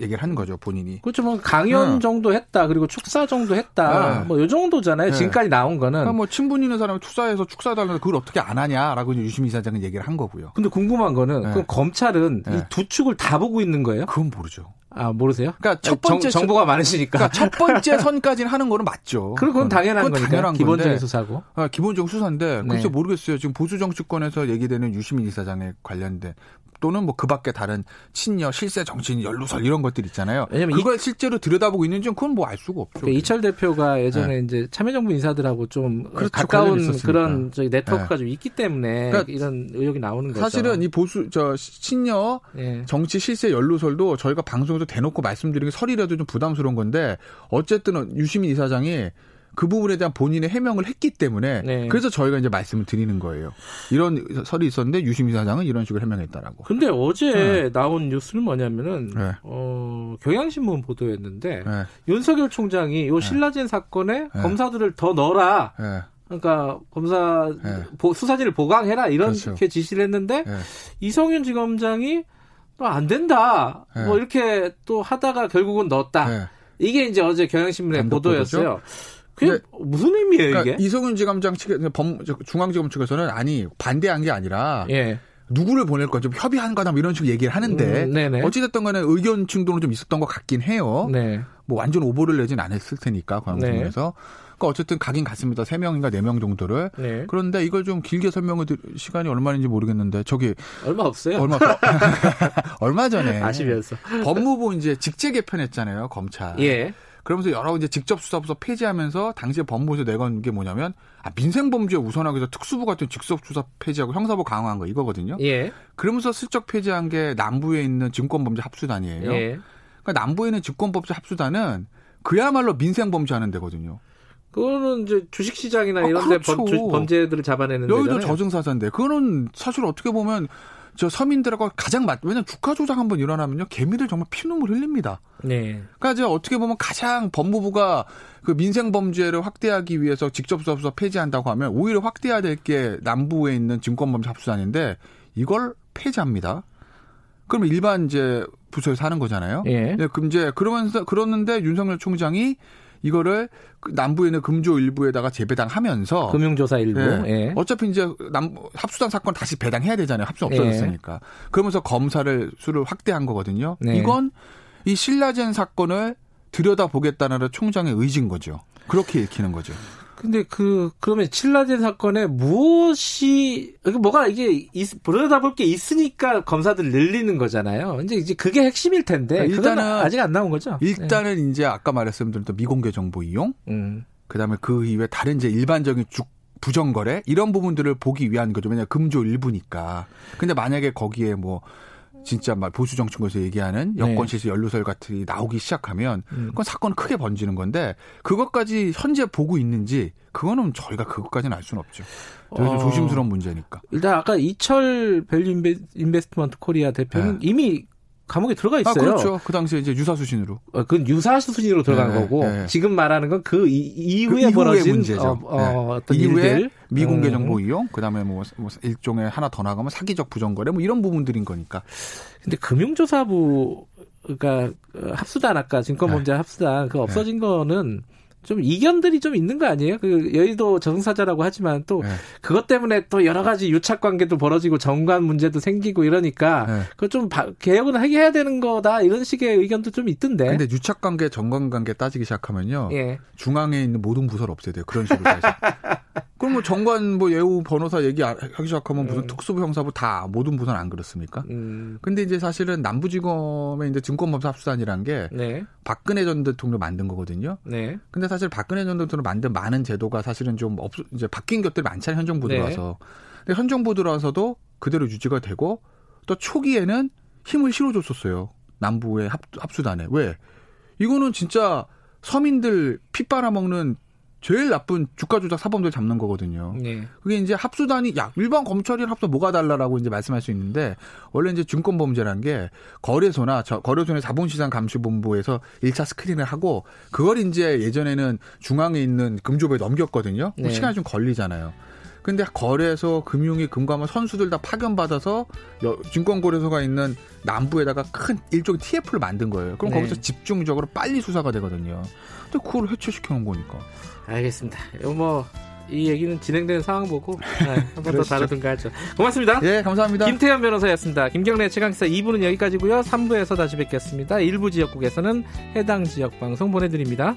S10: 얘기를 한 거죠, 본인이.
S2: 그렇죠. 뭐 강연
S10: 음.
S2: 정도 했다. 그리고 축사 정도 했다.
S10: 네.
S2: 뭐요 정도잖아요.
S10: 네.
S2: 지금까지 나온 거는.
S10: 그러니까 뭐 친분 있는 사람이 투자해서 축사해달라는데 그걸 어떻게 안 하냐라고 이제 유시민 이사장은 얘기를 한 거고요.
S2: 근데 궁금한 거는
S10: 네.
S2: 그럼 검찰은
S10: 네.
S2: 이두 축을 다 보고 있는 거예요?
S10: 그건 모르죠.
S2: 아 모르세요?
S10: 그러니까 첫 번째
S2: 정, 보가 많으시니까.
S10: 그러니까 첫 번째 선까지는 하는 거는 맞죠.
S2: 그럼 그건 당연한
S10: 그건
S2: 거니까.
S10: 당연한
S2: 기본적인
S10: 건데.
S2: 수사고.
S10: 아, 기본적인 수사인데
S2: 네.
S10: 글쎄 모르겠어요. 지금 보수 정치권에서 얘기되는 유시민 이사장에 관련된 또는 뭐 그 밖에 다른 친여 실세 정치인 연루설 이런 것들 있잖아요.
S2: 왜냐면
S10: 그걸 실제로 들여다보고 있는지 그건 뭐 알 수가 없죠.
S2: 그 이철 대표가 예전에 이제 참여정부 인사들하고 좀
S10: 네. 그렇죠.
S2: 가까운. 그런 저기 네트워크가 좀 있기 때문에
S10: 그러니까
S2: 이런 의혹이 나오는 거죠.
S10: 사실은 이 보수 저 친여
S2: 예.
S10: 정치 실세 연루설도 저희가 방송에서 대놓고 말씀드리는 게 설이라도 좀 부담스러운 건데 어쨌든 유시민 이사장이 그 부분에 대한 본인의 해명을 했기 때문에
S2: 네.
S10: 그래서 저희가 이제 말씀을 드리는 거예요. 이런 설이 있었는데 유시민 이사장은 이런 식으로 해명했다라고.
S2: 근데 어제 나온 뉴스는 뭐냐면은
S10: 네.
S2: 어, 경향신문 보도였는데
S10: 네.
S2: 윤석열 총장이 요 신라젠 사건에
S10: 네.
S2: 검사들을 더 넣어라.
S10: 네.
S2: 그러니까 검사
S10: 네.
S2: 보- 수사진을 보강해라 이렇게
S10: 그렇죠.
S2: 지시를 했는데
S10: 네.
S2: 이성윤 지검장이 또 안 된다.
S10: 네.
S2: 뭐 이렇게 또 하다가 결국은 넣었다.
S10: 네.
S2: 이게 이제 어제 경향신문의 보도였어요. 그게 무슨 의미예요,
S10: 그러니까
S2: 이게?
S10: 이성윤 지검장 측에 범 저, 중앙지검 측에서는 아니 반대한 게 아니라
S2: 예.
S10: 누구를 보낼 건지 협의한 거다 뭐 이런 식으로 얘기를 하는데
S2: 음, 네네.
S10: 어찌됐든 간에 의견 충돌은 좀 있었던 것 같긴 해요.
S2: 네.
S10: 뭐 완전 오보를 내진 않았을 테니까 광화문에서. 그러니까 어쨌든 가긴 갔습니다. 세 명인가 네명 정도를.
S2: 네.
S10: 그런데 이걸 좀 길게 설명을 드릴 시간이 얼마인지 모르겠는데 저기
S2: 얼마 없어요.
S10: 얼마 얼마 전에
S2: 아시면서.
S10: 법무부 이제 직제 개편했잖아요 검찰.
S2: 예.
S10: 그러면서 여러 이제 직접 수사부서 폐지하면서 당시에 법무부에서 내건 게 뭐냐면 아, 민생 범죄 우선하기 위해서 특수부 같은 직접 수사 폐지하고 형사부 강화한 거 이거거든요.
S2: 예.
S10: 그러면서 슬쩍 폐지한 게 남부에 있는 증권범죄 합수단이에요.
S2: 예.
S10: 그러니까 남부에 있는 증권범죄 합수단은 그야말로 민생 범죄 하는 데거든요.
S2: 그거는 이제 주식시장이나
S10: 아,
S2: 이런 데
S10: 그렇죠.
S2: 범, 범죄들을 잡아내는
S10: 여의도
S2: 데잖아요.
S10: 저승사자인데 그거는 사실 어떻게 보면 저 서민들하고 가장 맞 왜냐면 주가 조작 한번 일어나면요 개미들 정말 피눈물 흘립니다.
S2: 네.
S10: 그러니까 이제 어떻게 보면 가장 법무부가 그 민생 범죄를 확대하기 위해서 직접 수사 폐지한다고 하면 오히려 확대해야 될 게 남부에 있는 증권 범죄 합수단인데 이걸 폐지합니다. 그러면 일반 이제 부서에서 하는 거잖아요.
S2: 예.
S10: 네, 그럼 이제 그러면서 그러는데 윤석열 총장이 이거를 그 남부에 있는 금조 일부에다가 재배당하면서
S11: 금융조사 일부.
S10: 예.
S11: 예.
S10: 어차피 이제 남 합수당 사건 다시 배당해야 되잖아요. 합수 없어졌으니까. 그러면서 검사를 수를 확대한 거거든요.
S11: 네.
S10: 이건 이 신라젠 사건을 들여다보겠다는 총장의 의지인 거죠. 그렇게 읽히는 거죠.
S2: 근데 그 그러면 칠라젠 사건에 무엇이 이게 뭐가 이게 있, 들여다볼 게 있으니까 검사들 늘리는 거잖아요. 이제 이제 그게 핵심일 텐데
S10: 일단은
S2: 일단은 아직 안 나온 거죠.
S10: 일단은 이제 아까 말했던 미공개 정보 이용,
S2: 음.
S10: 그다음에 그 이외 다른 이제 일반적인 주, 부정거래 이런 부분들을 보기 위한 거죠. 왜냐 면 금조 일부니까. 근데 만약에 거기에 뭐 진짜 막 보수 정치권에서 얘기하는
S11: 네.
S10: 여권 실세 연루설 같은 게 나오기 시작하면
S2: 음.
S10: 그건 사건 크게 번지는 건데 그것까지 현재 보고 있는지 그거는 저희가 그것까지는 알 수는 없죠. 그래서
S2: 어.
S10: 조심스러운 문제니까.
S2: 일단 아까 이철 인베, 인베스트먼트 코리아 대표는 이미 감옥에 들어가
S10: 아
S2: 있어요.
S10: 그렇죠. 그 당시에 이제 유사 수신으로.
S2: 어, 그건 유사 수신으로 들어간
S10: 네,
S2: 거고
S10: 네.
S2: 지금 말하는 건 그 이후에
S10: 이후의
S2: 벌어진
S10: 문제죠.
S2: 어, 어,
S10: 네.
S2: 어떤
S10: 이후에
S2: 일들
S10: 미공개
S2: 음.
S10: 정보 이용, 그다음에 뭐, 뭐 일종의 하나 더 나가면 사기적 부정거래 뭐 이런 부분들인 거니까.
S2: 근데 금융조사부가 어, 합수단 아까 증권범죄 합수단 그 없어진 거는 좀 이견들이 좀 있는 거 아니에요? 그 여의도 저승사자라고 하지만 또
S10: 네.
S2: 그것 때문에 또 여러 가지 유착 관계도 벌어지고 정관 문제도 생기고 이러니까
S10: 네.
S2: 그거 좀 바- 개혁은 하게 해야 되는 거다 이런 식의 의견도 좀 있던데.
S10: 근데 유착 관계, 정관 관계 따지기 시작하면요.
S2: 예.
S10: 중앙에 있는 모든 부서를 없애야 돼요. 그런 식으로 따져. 그럼 뭐 정관 뭐 예우 변호사 얘기 아- 하기 시작하면 무슨 특수부 형사부 다 모든 부서는 안 그렇습니까?
S2: 음.
S10: 근데 이제 사실은 남부지검의 이제 증권범죄 합수단이란 게
S2: 네.
S10: 박근혜 전 대통령 만든 거거든요.
S2: 네.
S10: 근데 사실 박근혜 전 대통령 만든 많은 제도가 사실은 좀 없, 이제 바뀐 것들이 많잖아요. 현 정부
S2: 네.
S10: 들어와서. 근데 현 정부 들어와서도 그대로 유지가 되고 또 초기에는 힘을 실어줬었어요. 남부의 합, 합수단에. 왜? 이거는 진짜 서민들 피 빨아먹는 제일 나쁜 주가 조작 사범들 잡는 거거든요.
S2: 네.
S10: 그게 이제 합수단이 야 일반 검찰이랑 합수 뭐가 달라라고 이제 말씀할 수 있는데 원래 이제 증권 범죄란 게 거래소나 저 거래소의 자본시장 감시본부에서 1차 스크린을 하고 그걸 이제 예전에는 중앙에 있는 금조부에 넘겼거든요.
S2: 네.
S10: 시간이 좀 걸리잖아요. 근데 거래소, 금융위, 금감원 선수들 다 파견받아서 여- 증권거래소가 있는 남부에다가 큰 일종의 TF를 만든 거예요. 그럼
S2: 네.
S10: 거기서 집중적으로 빨리 수사가 되거든요. 근데 그걸 해체시켜 놓은 거니까.
S2: 알겠습니다. 뭐, 이 얘기는 진행되는 상황 보고, 네, 한번 더. 다루든가 하죠. 고맙습니다.
S10: 예, 감사합니다.
S2: 김태현 변호사였습니다. 김경래 최강시사 2부는 여기까지고요 3부에서 다시 뵙겠습니다. 일부 지역국에서는 해당 지역 방송 보내드립니다.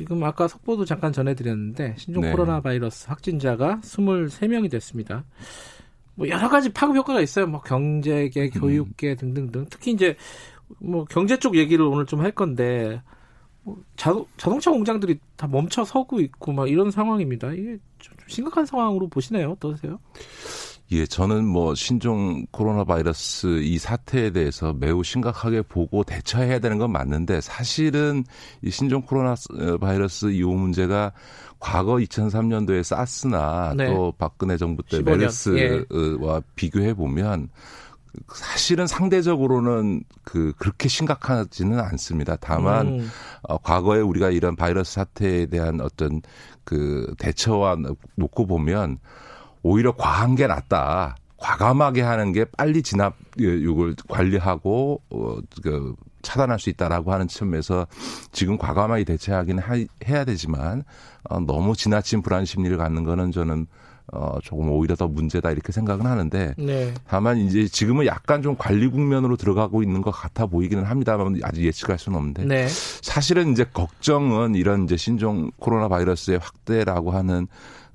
S2: 지금 아까 속보도 잠깐 전해드렸는데 신종
S12: 네.
S2: 코로나 바이러스 확진자가 23명이 됐습니다. 뭐 여러 가지 파급 효과가 있어요. 뭐 경제계,
S12: 음.
S2: 교육계 등등등. 특히 이제 뭐 경제 쪽 얘기를 오늘 좀 할 건데 뭐 자동, 자동차 공장들이 다 멈춰 서고 있고 막 이런 상황입니다. 이게 좀 심각한 상황으로 보시네요. 어떠세요?
S12: 예, 저는 뭐 신종 코로나 바이러스 이 사태에 대해서 매우 심각하게 보고 대처해야 되는 건 맞는데 사실은 이 신종 코로나 바이러스 이후 문제가 과거 2003년도에 사스나
S2: 네.
S12: 또 박근혜 정부 때
S2: 15년.
S12: 메르스와 비교해 보면 사실은 상대적으로는 그 그렇게 심각하지는 않습니다. 다만
S2: 음,
S12: 어, 과거에 우리가 이런 바이러스 사태에 대한 어떤 그 대처와 놓고 보면 오히려 과한 게 낫다. 과감하게 하는 게 빨리 진압 욕을 관리하고 어, 그 차단할 수 있다라고 하는 측면에서 지금 과감하게 대처하기는 하, 해야 되지만 어, 너무 지나친 불안 심리를 갖는 거는 저는 어, 조금 오히려 더 문제다 이렇게 생각은 하는데
S2: 네.
S12: 다만 이제 지금은 약간 좀 관리 국면으로 들어가고 있는 것 같아 보이기는 합니다만 아직 예측할 수는 없는데
S2: 네.
S12: 사실은 이제 걱정은 이런 이제 신종 코로나 바이러스의 확대라고 하는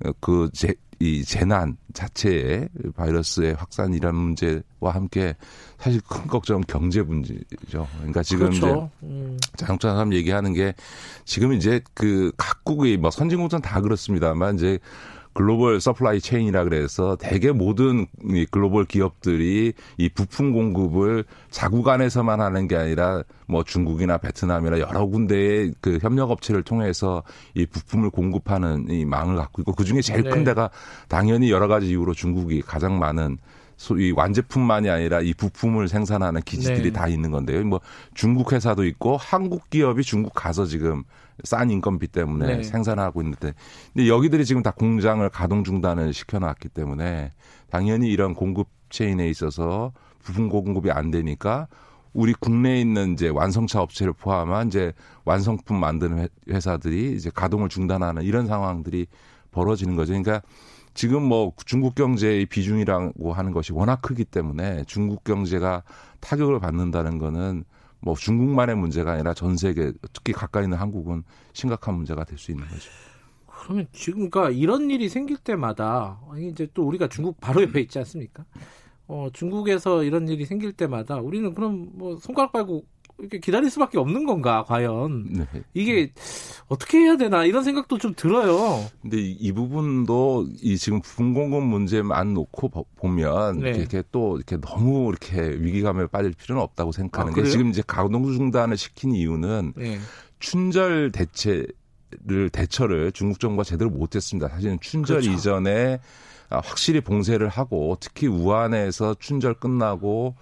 S12: 어, 그 제, 이 재난 자체의 바이러스의 확산이라는 문제와 함께 사실 큰 걱정은 경제 문제죠. 그러니까 지금 그렇죠. 이제 음. 자동차 사람 얘기하는 게 지금 이제 그 각국의 뭐 선진국은 다 그렇습니다만 이제 global supply chain이라 그래서 대개 모든 이 글로벌 기업들이 이 부품 공급을 자국 안에서만 하는 게 아니라 뭐 중국이나 베트남이나 여러 군데의 그 협력 업체를 통해서 이 부품을 공급하는 이 망을 갖고 있고 그 중에 제일 네. 큰 데가 당연히 여러 가지 이유로 중국이 가장 많은 소위 완제품만이 아니라 이 부품을 생산하는 기지들이 네. 다 있는 건데요. 뭐 중국 회사도 있고 한국 기업이 중국 가서 지금 싼 인건비 때문에 네. 생산하고 있는데 근데 여기들이 지금 다 공장을 가동 중단을 시켜놨기 때문에 당연히 이런 공급 체인에 있어서 부품 공급이 안 되니까 우리 국내에 있는 이제 완성차 업체를 포함한 이제 완성품 만드는 회사들이 이제 가동을 중단하는 이런 상황들이 벌어지는 거죠. 그러니까 지금 뭐 중국 경제의 비중이라고 하는 것이 워낙 크기 때문에 중국 경제가 타격을 받는다는 거는 뭐 중국만의 문제가 아니라 전 세계 특히 가까이 있는 한국은 심각한 문제가 될 수 있는 거죠.
S6: 그러면 지금 그러니까 이런 일이 생길 때마다 이제 또 우리가 중국 바로 옆에 있지 않습니까? 어, 중국에서 이런 일이 생길 때마다 우리는 그럼 뭐 손가락 빨고 이렇게 기다릴 수밖에 없는 건가 과연 네. 이게 어떻게 해야 되나 이런 생각도 좀 들어요.
S12: 근데 이, 이 부분도 이 지금 부공급 문제만 놓고 보면 네. 이렇게 또 이렇게 너무 이렇게 위기감에 빠질 필요는 없다고 생각하는 아, 게 지금 이제 가동 중단을 시킨 이유는 네. 춘절 대체 를 대처를 중국 정부가 제대로 못했습니다. 사실은 춘절 그렇죠. 이전에 아, 확실히 봉쇄를 하고 특히 우한에서 춘절 끝나고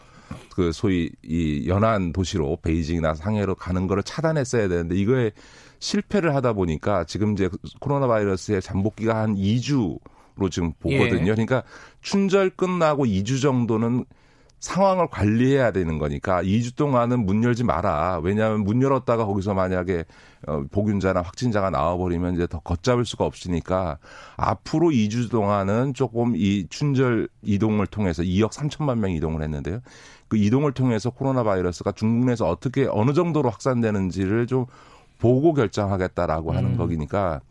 S12: 그 소위 이 연안 도시로 베이징이나 상해로 가는 거를 차단했어야 되는데 이거에 실패를 하다 보니까 지금 이제 코로나 바이러스의 잠복기가 한 2주로 지금 보거든요. 예. 그러니까 춘절 끝나고 2주 정도는 상황을 관리해야 되는 거니까 2주 동안은 문 열지 마라. 왜냐하면 문 열었다가 거기서 만약에 어, 복균자나 확진자가 나와버리면 이제 더 걷잡을 수가 없으니까 앞으로 2주 동안은 조금 이 춘절 이동을 통해서 2억 3천만 명 이동을 했는데요. 그 이동을 통해서 코로나 바이러스가 중국 내에서 어떻게 어느 정도로 확산되는지를 좀 보고 결정하겠다라고 하는 음. 거기니까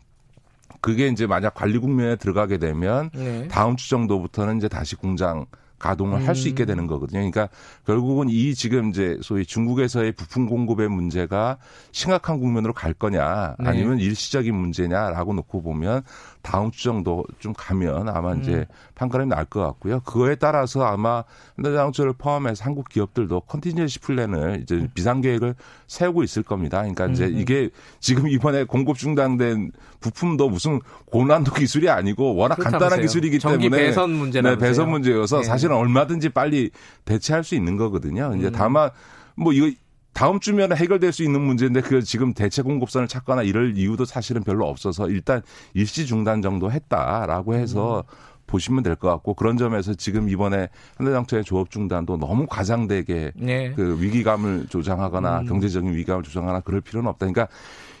S12: 그게 이제 만약 관리 국면에 들어가게 되면 네. 다음 주 정도부터는 이제 다시 공장 가동을 음. 할수 있게 되는 거거든요. 그러니까 결국은 이 지금 이제 소위 중국에서의 부품 공급의 문제가 심각한 국면으로 갈 거냐 네. 아니면 네. 일시적인 문제냐라고 놓고 보면 다음 주 정도 좀 가면 아마 음. 이제 판가름이 날 것 같고요. 그거에 따라서 아마 현대자동차를 포함해서 한국 기업들도 컨티니지 플랜을 이제 음. 비상 계획을 세우고 있을 겁니다. 그러니까 이제 음. 이게 지금 이번에 공급 중단된 부품도 무슨 고난도 기술이 아니고 워낙 간단한 기술이기 때문에
S6: 배선 문제나
S12: 네, 배선 문제여서 네. 사실은 얼마든지 빨리 대체할 수 있는 거거든요. 이제 음. 다만 뭐 이거 다음 주면 해결될 수 있는 문제인데 그 지금 대체 공급선을 찾거나 이럴 이유도 사실은 별로 없어서 일단 일시 중단 정도 했다라고 해서 음. 보시면 될 것 같고 그런 점에서 지금 이번에 현대자동차의 조업 중단도 너무 과장되게 네. 그 위기감을 조장하거나 음. 경제적인 위기감을 조장하거나 그럴 필요는 없다. 그러니까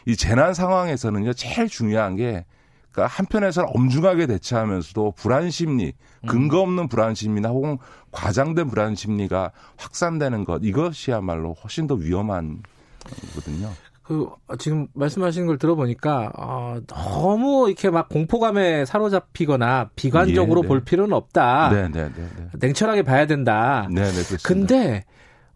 S12: 이 재난 상황에서는요 제일 중요한 게 그러니까 한편에서는 엄중하게 대처하면서도 불안 심리, 음. 근거 없는 불안 심리나 혹은 과장된 불안 심리가 확산되는 것 이것이야말로 훨씬 더 위험한 거거든요.
S6: 그 지금 말씀하시는 걸 들어보니까 어, 너무 이렇게 막 공포감에 사로잡히거나 비관적으로 예, 네. 볼 필요는 없다. 네, 네, 네, 네. 냉철하게 봐야 된다. 네, 네, 그렇습니다. 근데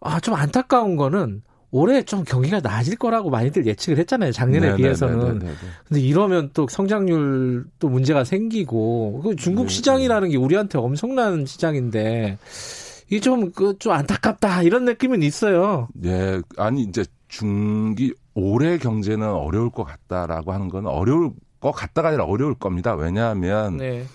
S6: 아, 좀 안타까운 거는 올해 좀 경기가 나아질 거라고 많이들 예측을 했잖아요. 작년에 네네, 비해서는. 네네, 네네. 근데 이러면 또 성장률 또 문제가 생기고 그 중국 네, 시장이라는 게 우리한테 엄청난 시장인데 이게 좀, 그, 좀 안타깝다. 이런 느낌은 있어요.
S12: 네. 아니, 이제 중기, 올해 경제는 어려울 것 같다라고 하는 건 어려울 것 같다가 아니라 어려울 겁니다. 왜냐하면. 네.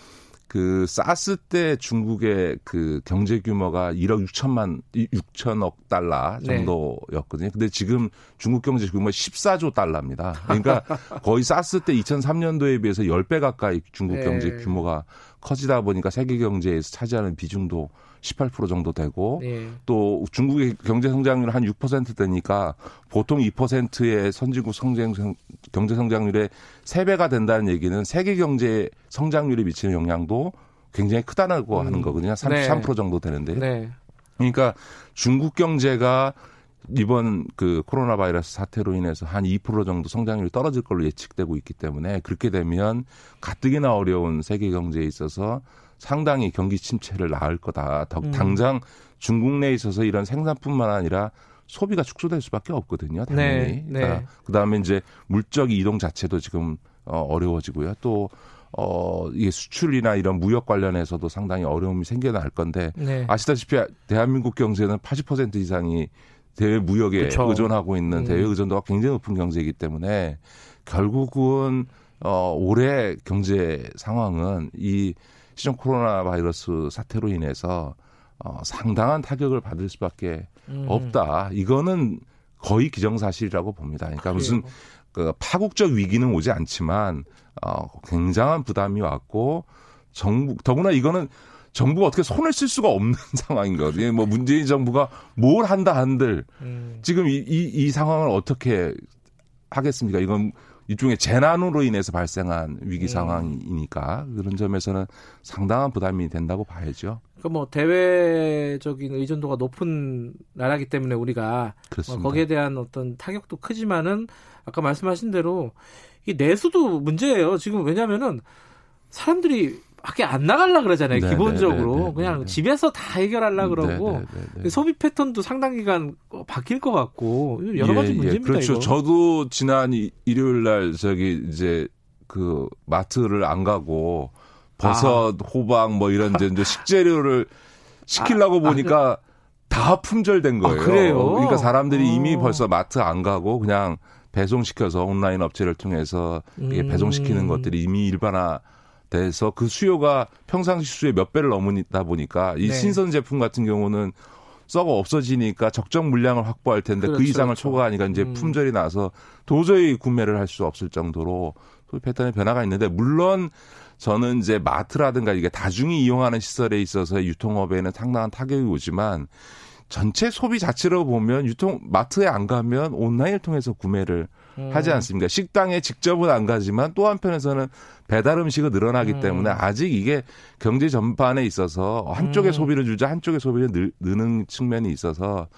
S12: 그 사스 때 중국의 그 경제 규모가 1억 6천만 6천억 달러 네. 정도였거든요. 근데 지금 중국 경제 규모 14조 달러입니다. 그러니까 거의 사스 때 2003년도에 비해서 10배 가까이 중국 네. 경제 규모가 커지다 보니까 세계 경제에서 차지하는 비중도 18% 정도 되고 네. 또 중국의 경제 성장률 한 6%되니까 보통 2%의 선진국 성장 경제 성장률의 3배가 된다는 얘기는 세계 경제 성장률에 미치는 영향도 굉장히 크다고 음. 하는 거거든요. 33% 네. 정도 되는데. 네. 그러니까 중국 경제가 이번 그 코로나 바이러스 사태로 인해서 한 2% 정도 성장률이 떨어질 걸로 예측되고 있기 때문에 그렇게 되면 가뜩이나 어려운 세계 경제에 있어서 상당히 경기 침체를 낳을 거다. 더, 음. 당장 중국 내에 있어서 이런 생산뿐만 아니라 소비가 축소될 수밖에 없거든요. 당연히. 네, 네. 그러니까 그다음에 이제 물적 이동 자체도 지금 어, 어려워지고요. 또 어, 이게 수출이나 이런 무역 관련해서도 상당히 어려움이 생겨날 건데 네. 아시다시피 대한민국 경제는 80% 이상이 대외 무역에 그쵸. 의존하고 있는 음. 대외 의존도가 굉장히 높은 경제이기 때문에 결국은 어 올해 경제 상황은 이 시정 코로나 바이러스 사태로 인해서 어 상당한 타격을 받을 수밖에 음. 없다. 이거는 거의 기정사실이라고 봅니다. 그러니까 그래요. 무슨 그 파국적 위기는 오지 않지만 어 굉장한 부담이 왔고 정부 더구나 이거는 정부가 어떻게 손을 쓸 수가 없는 상황인 거든요. 뭐 문재인 정부가 뭘 한다 한들 음. 지금 이, 이, 이 상황을 어떻게 하겠습니까? 이건 일종의 재난으로 인해서 발생한 위기 음. 상황이니까 그런 점에서는 상당한 부담이 된다고 봐야죠.
S6: 그러니까 뭐 대외적인 의존도가 높은 나라기 때문에 우리가 뭐 거기에 대한 어떤 타격도 크지만은 아까 말씀하신 대로 이 내수도 문제예요. 지금 왜냐면은 사람들이 밖에 안 나갈라 그러잖아요. 네, 기본적으로 네, 네, 그냥 집에서 다 해결하려 그러고 소비 패턴도 상당 기간 바뀔 것 같고 여러 가지 예, 예. 문제입니다.
S12: 예, 그렇죠.
S6: 이거.
S12: 저도 지난 일요일 날 저기 이제 그 마트를 안 가고 버섯, 아. 호박 뭐 이런 이제 식재료를 시키려고 아, 보니까 아, 다 품절된 거예요.
S6: 아, 그래요?
S12: 그러니까 사람들이 이미 어. 벌써 마트 안 가고 그냥 배송시켜서 온라인 업체를 통해서 음. 배송시키는 것들이 이미 일반화 돼서 그 수요가 평상시 수의 몇 배를 넘으다 보니까 이 네. 신선 제품 같은 경우는 썩어 없어지니까 적정 물량을 확보할 텐데 그 그렇죠, 그 이상을 그렇죠. 초과하니까 이제 음. 품절이 나서 도저히 구매를 할 수 없을 정도로 패턴의 변화가 있는데 물론 저는 이제 마트라든가 이게 다중이 이용하는 시설에 있어서 유통업에는 상당한 타격이 오지만 전체 소비 자체로 보면 유통 마트에 안 가면 온라인을 통해서 구매를 음. 하지 않습니까? 식당에 직접은 안 가지만 또 한편에서는 배달 음식이 늘어나기 음. 때문에 아직 이게 경제 전반에 있어서 한쪽에 음. 소비를 줄자 한쪽에 소비를 늘, 느는 측면이 있어서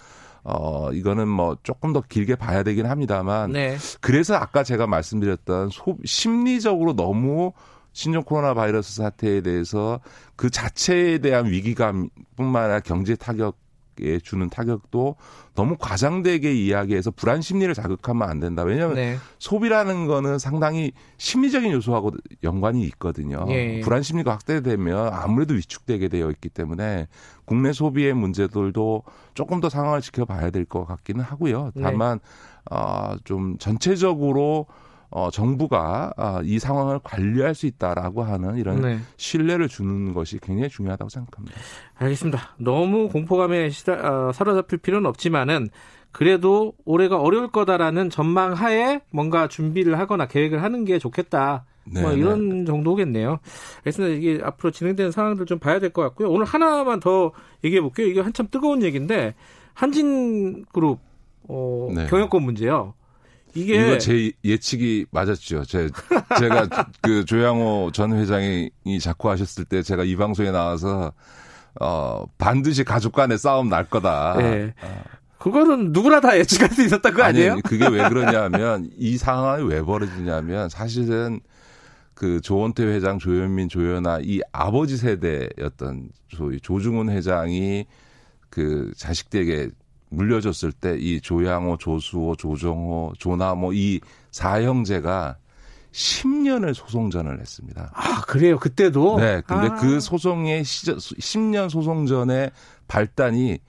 S12: 어, 이거는 뭐 조금 더 길게 봐야 되긴 합니다만. 네. 그래서 아까 제가 말씀드렸던 소, 심리적으로 너무 신종 코로나 바이러스 사태에 대해서 그 자체에 대한 위기감뿐만 아니라 경제 타격 에 주는 타격도 너무 과장되게 이야기해서 불안 심리를 자극하면 안 된다. 왜냐하면 네. 소비라는 거는 상당히 심리적인 요소하고 연관이 있거든요. 예. 불안 심리가 확대되면 아무래도 위축되게 되어 있기 때문에 국내 소비의 문제들도 조금 더 상황을 지켜봐야 될 것 같기는 하고요. 네. 다만 네. 어, 좀 전체적으로 어, 정부가 어, 이 상황을 관리할 수 있다라고 하는 이런 네. 신뢰를 주는 것이 굉장히 중요하다고 생각합니다.
S6: 알겠습니다. 너무 공포감에 시다, 어, 사로잡힐 필요는 없지만은 그래도 올해가 어려울 거다라는 전망 하에 뭔가 준비를 하거나 계획을 하는 게 좋겠다. 네, 뭐 이런 네. 정도겠네요. 그래서 이게 앞으로 진행되는 상황들 좀 봐야 될 것 같고요. 오늘 하나만 더 얘기해 볼게요. 이게 한참 뜨거운 얘기인데 한진그룹 어, 네. 경영권 문제요.
S12: 이게 이거 제 예측이 맞았죠. 제 제가 그 조양호 전 회장이 자꾸 하셨을 때 제가 이 방송에 나와서 어 반드시 가족 간의 싸움 날 거다. 네. 어.
S6: 그거는 누구나 다 예측할 수 있었던 거 아니에요? 아니,
S12: 그게 왜 그러냐면 이 상황이 왜 벌어지냐면 사실은 그 조원태 회장, 조현민, 조연아 이 아버지 세대였던 소위 조중훈 회장이 그 자식들에게 물려줬을 때 이 조양호, 조수호, 조정호, 조나모 이 사형제가 10년을 소송전을 했습니다.
S6: 아, 그래요? 그때도?
S12: 네. 근데 아. 그 소송의 시절, 10년 소송전의 발단이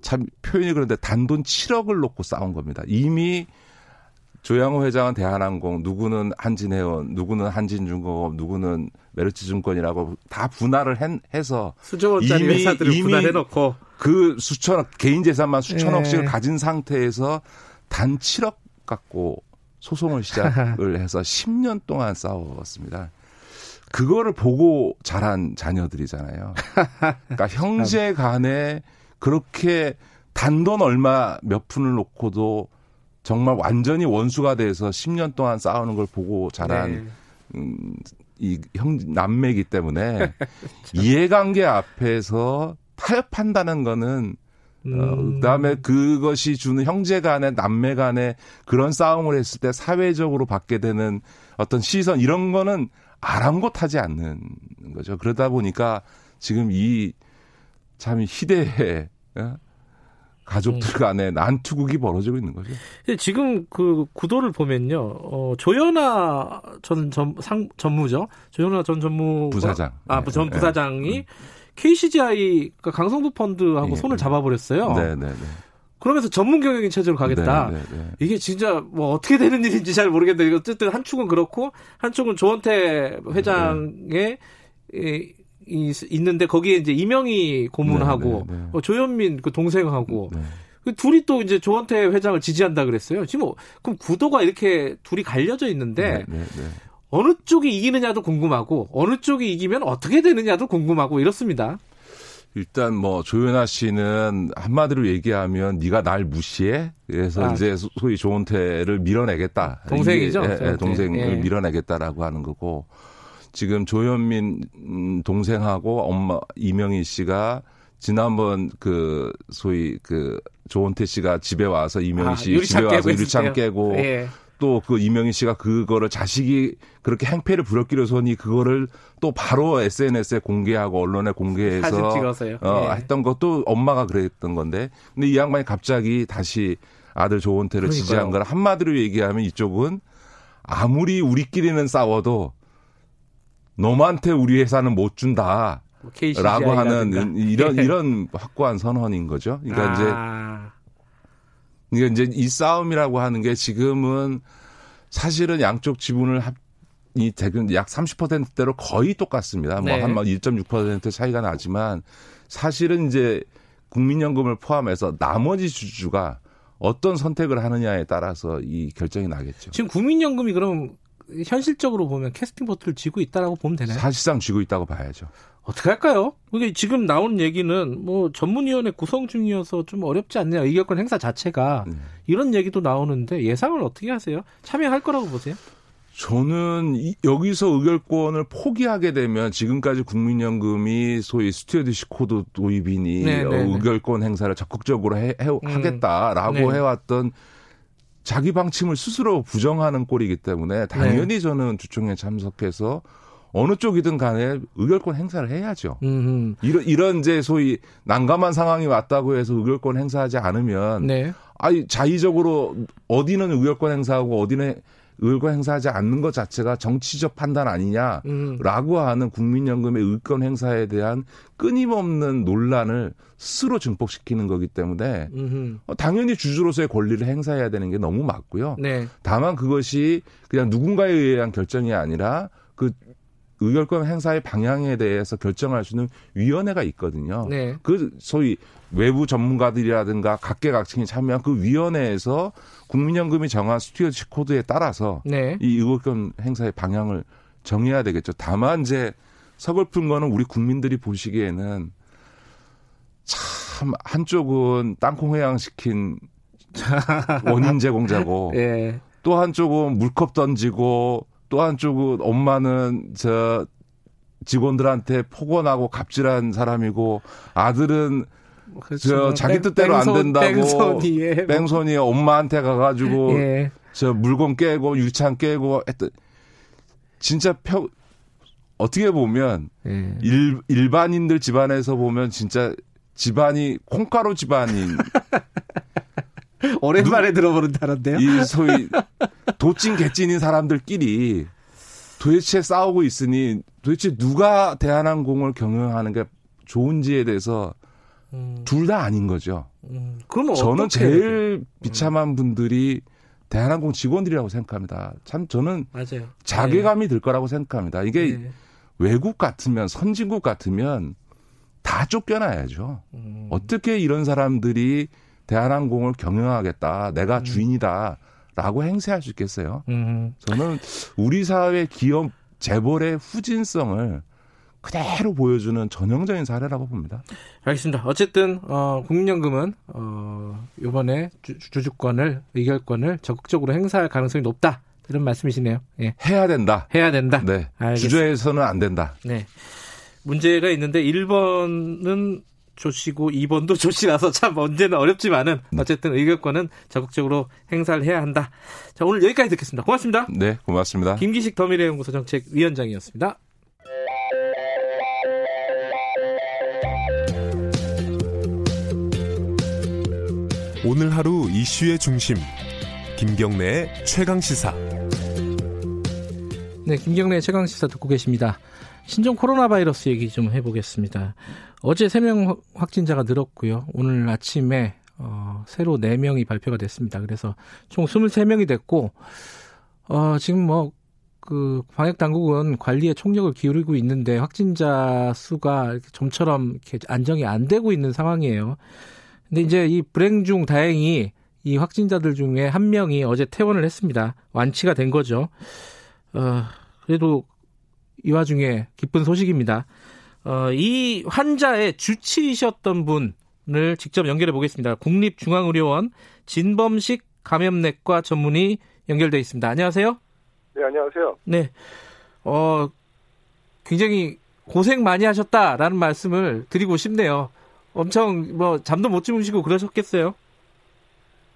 S12: 참 표현이 그런데 단돈 7억을 놓고 싸운 겁니다. 이미 조양호 회장은 대한항공, 누구는 한진해운, 누구는 한진중공업, 누구는 메르츠증권이라고 다 분할을 해 서
S6: 수조 원짜리 이미, 회사들을 이미 분할해놓고
S12: 그 수천억 개인 재산만 수천억씩을 예. 가진 상태에서 단 7억 갖고 소송을 시작을 해서 10년 동안 싸웠습니다. 그거를 보고 자란 자녀들이잖아요. 그러니까 형제 간에 그렇게 단돈 얼마 몇 푼을 놓고도 정말 완전히 원수가 돼서 10년 동안 싸우는 걸 보고 자란 네. 음, 이 형 남매이기 때문에 이해관계 앞에서 타협한다는 거는 음. 어, 그다음에 그것이 주는 형제 간의 남매 간의 그런 싸움을 했을 때 사회적으로 받게 되는 어떤 시선 이런 거는 아랑곳하지 않는 거죠. 그러다 보니까 지금 이 참 희대의 어? 가족들 음. 간에 난투극이 벌어지고 있는 거죠.
S2: 지금 그 구도를 보면요, 어, 조연아 전 전, 상, 전무죠. 조연아 전 전무
S12: 부사장.
S2: 아, 네. 전 부사장이 네. KCGI 그러니까 강성부 펀드하고 네. 손을 잡아버렸어요. 네, 네, 네. 그러면서 전문 경영인 체제로 가겠다. 네, 네, 네. 이게 진짜 뭐 어떻게 되는 일인지 잘 모르겠는데 어쨌든 한 축은 그렇고 한 축은 조원태 회장의 이, 이, 있는데 거기에 이제 이명희 고문하고 네, 네, 네. 어, 조현민 그 동생하고 그 둘이 또 이제 조원태 회장을 지지한다 그랬어요. 지금 뭐, 그럼 구도가 이렇게 둘이 갈려져 있는데 어느 쪽이 이기느냐도 궁금하고 어느 쪽이 이기면 어떻게 되느냐도 궁금하고 이렇습니다.
S12: 일단 뭐 조연아 씨는 한마디로 얘기하면 네가 날 무시해. 그래서 아. 이제 소위 조은태를 밀어내겠다.
S2: 동생이죠.
S12: 예, 예, 동생을 예. 밀어내겠다라고 하는 거고 지금 조현민 동생하고 엄마 이명희 씨가 지난번 그 소위 그 조은태 씨가 집에 와서 이명희 아, 씨 집에 와서 유리창 깨고 예. 또 그 이명희 씨가 그거를 자식이 그렇게 행패를 부렸기로서니 그거를 또 바로 SNS에 공개하고 언론에 공개해서 어, 네. 했던 것도 엄마가 그랬던 건데 근데 이 양반이 갑자기 다시 아들 조원태를 그러니까요. 지지한 걸 한마디로 얘기하면 이쪽은 아무리 우리끼리는 싸워도 너한테 우리 회사는 못 준다. 뭐 라고 하는 이런 네. 이런 확고한 선언인 거죠. 그러니까 아. 이제 그러니까 이제 이 싸움이라고 하는 게 지금은 사실은 양쪽 지분을 합, 이 대균 약 30%대로 거의 똑같습니다. 뭐한 1.6% 차이가 나지만 사실은 이제 국민연금을 포함해서 나머지 주주가 어떤 선택을 하느냐에 따라서 이 결정이 나겠죠.
S2: 지금 국민연금이 그럼 현실적으로 보면 캐스팅 보트를 쥐고 있다라고 보면 되나요?
S12: 사실상 쥐고 있다고 봐야죠.
S2: 어떻게 할까요? 이게 지금 나온 얘기는 뭐 전문위원회 구성 중이어서 좀 어렵지 않냐 의결권 행사 자체가 네. 이런 얘기도 나오는데 예상을 어떻게 하세요? 참여할 거라고 보세요?
S12: 저는 이, 여기서 의결권을 포기하게 되면 지금까지 국민연금이 소위 stewardship code 도입이니 네, 네, 네. 의결권 행사를 적극적으로 해, 해 음. 하겠다라고 네. 해왔던 자기 방침을 스스로 부정하는 꼴이기 때문에 당연히 네. 저는 주총에 참석해서 어느 쪽이든 간에 의결권 행사를 해야죠. 음흠. 이런 이런 이제 소위 난감한 상황이 왔다고 해서 의결권 행사하지 않으면 네. 아니 자의적으로 어디는 의결권 행사하고 어디는 의결권 행사하지 않는 것 자체가 정치적 판단 아니냐라고 음. 하는 국민연금의 의권 행사에 대한 끊임없는 논란을 스스로 증폭시키는 거기 때문에 음흠. 어, 당연히 주주로서의 권리를 행사해야 되는 게 너무 맞고요. 네. 다만 그것이 그냥 누군가에 의한 결정이 아니라 그 의결권 행사의 방향에 대해서 결정할 수 있는 위원회가 있거든요. 네. 그 소위 외부 전문가들이라든가 각계각층이 참여한 그 위원회에서 국민연금이 정한 스튜어십 코드에 따라서 네. 이 의결권 행사의 방향을 정해야 되겠죠. 다만 이제 서글픈 거는 우리 국민들이 보시기에는 참 한쪽은 땅콩 회양시킨 원인 제공자고 네. 또 한쪽은 물컵 던지고 또 한쪽은 엄마는 저 직원들한테 폭언하고 갑질한 사람이고 아들은 그렇죠. 저 자기 뜻대로 뺑, 안 된다고 뺑소니에, 뺑소니 엄마한테 가가지고 예. 저 물건 깨고 유리창 깨고 했던 진짜 펴 어떻게 보면 예. 일, 일반인들 집안에서 보면 진짜 집안이 콩가루 집안인
S2: 오랜만에 들어보는 단어인데요.
S12: 이 소위 도찐 개찐인 사람들끼리 도대체 싸우고 있으니 도대체 누가 대한항공을 경영하는 게 좋은지에 대해서 음. 둘다 아닌 거죠. 음. 그럼 저는 제일 비참한 분들이 대한항공 직원들이라고 생각합니다. 참 저는 맞아요. 자괴감이 네. 들 거라고 생각합니다. 이게 네. 외국 같으면 선진국 같으면 다 쫓겨나야죠. 음. 어떻게 이런 사람들이 대한항공을 경영하겠다. 내가 음. 주인이다. 라고 행세할 수 있겠어요. 음. 저는 우리 사회 기업 재벌의 후진성을 그대로 보여주는 전형적인 사례라고 봅니다.
S2: 알겠습니다. 어쨌든 어, 국민연금은 어, 이번에 주, 주권을 의결권을 적극적으로 행사할 가능성이 높다. 이런 말씀이시네요. 예.
S12: 해야 된다.
S2: 해야 된다.
S12: 네. 알겠습니다. 주저해서는 안 된다.
S2: 네. 문제가 있는데 1번은 조씨고 2번도 조씨라서 참 언제는 어렵지만은
S12: 네.
S2: 어쨌든 의결권은 적극적으로 행사를 해야 한다. 자, 오늘 여기까지 듣겠습니다. 고맙습니다.
S12: 네, 고맙습니다.
S2: 김기식 더미래연구소 정책위원장이었습니다.
S8: 오늘 하루 이슈의 중심 김경래의 최강 시사
S2: 네, 김경래 최강 시사 듣고 계십니다. 신종 코로나 바이러스 얘기 좀 해보겠습니다. 어제 3명 확진자가 늘었고요. 오늘 아침에 어, 새로 4명이 발표가 됐습니다. 그래서 총 23명이 됐고 어, 지금 뭐 그 방역 당국은 관리에 총력을 기울이고 있는데 확진자 수가 이렇게 좀처럼 이렇게 안정이 안 되고 있는 상황이에요. 근데 이제 이 불행 중 다행히 이 확진자들 중에 한 명이 어제 퇴원을 했습니다. 완치가 된 거죠. 어, 그래도 이 와중에 기쁜 소식입니다. 어, 이 환자의 주치이셨던 분을 직접 연결해 보겠습니다. 국립중앙의료원 진범식 감염내과 전문의 연결돼 있습니다. 안녕하세요.
S13: 네, 안녕하세요.
S2: 네. 어, 굉장히 고생 많이 하셨다라는 말씀을 드리고 싶네요. 엄청 뭐 잠도 못 주무시고 그러셨겠어요.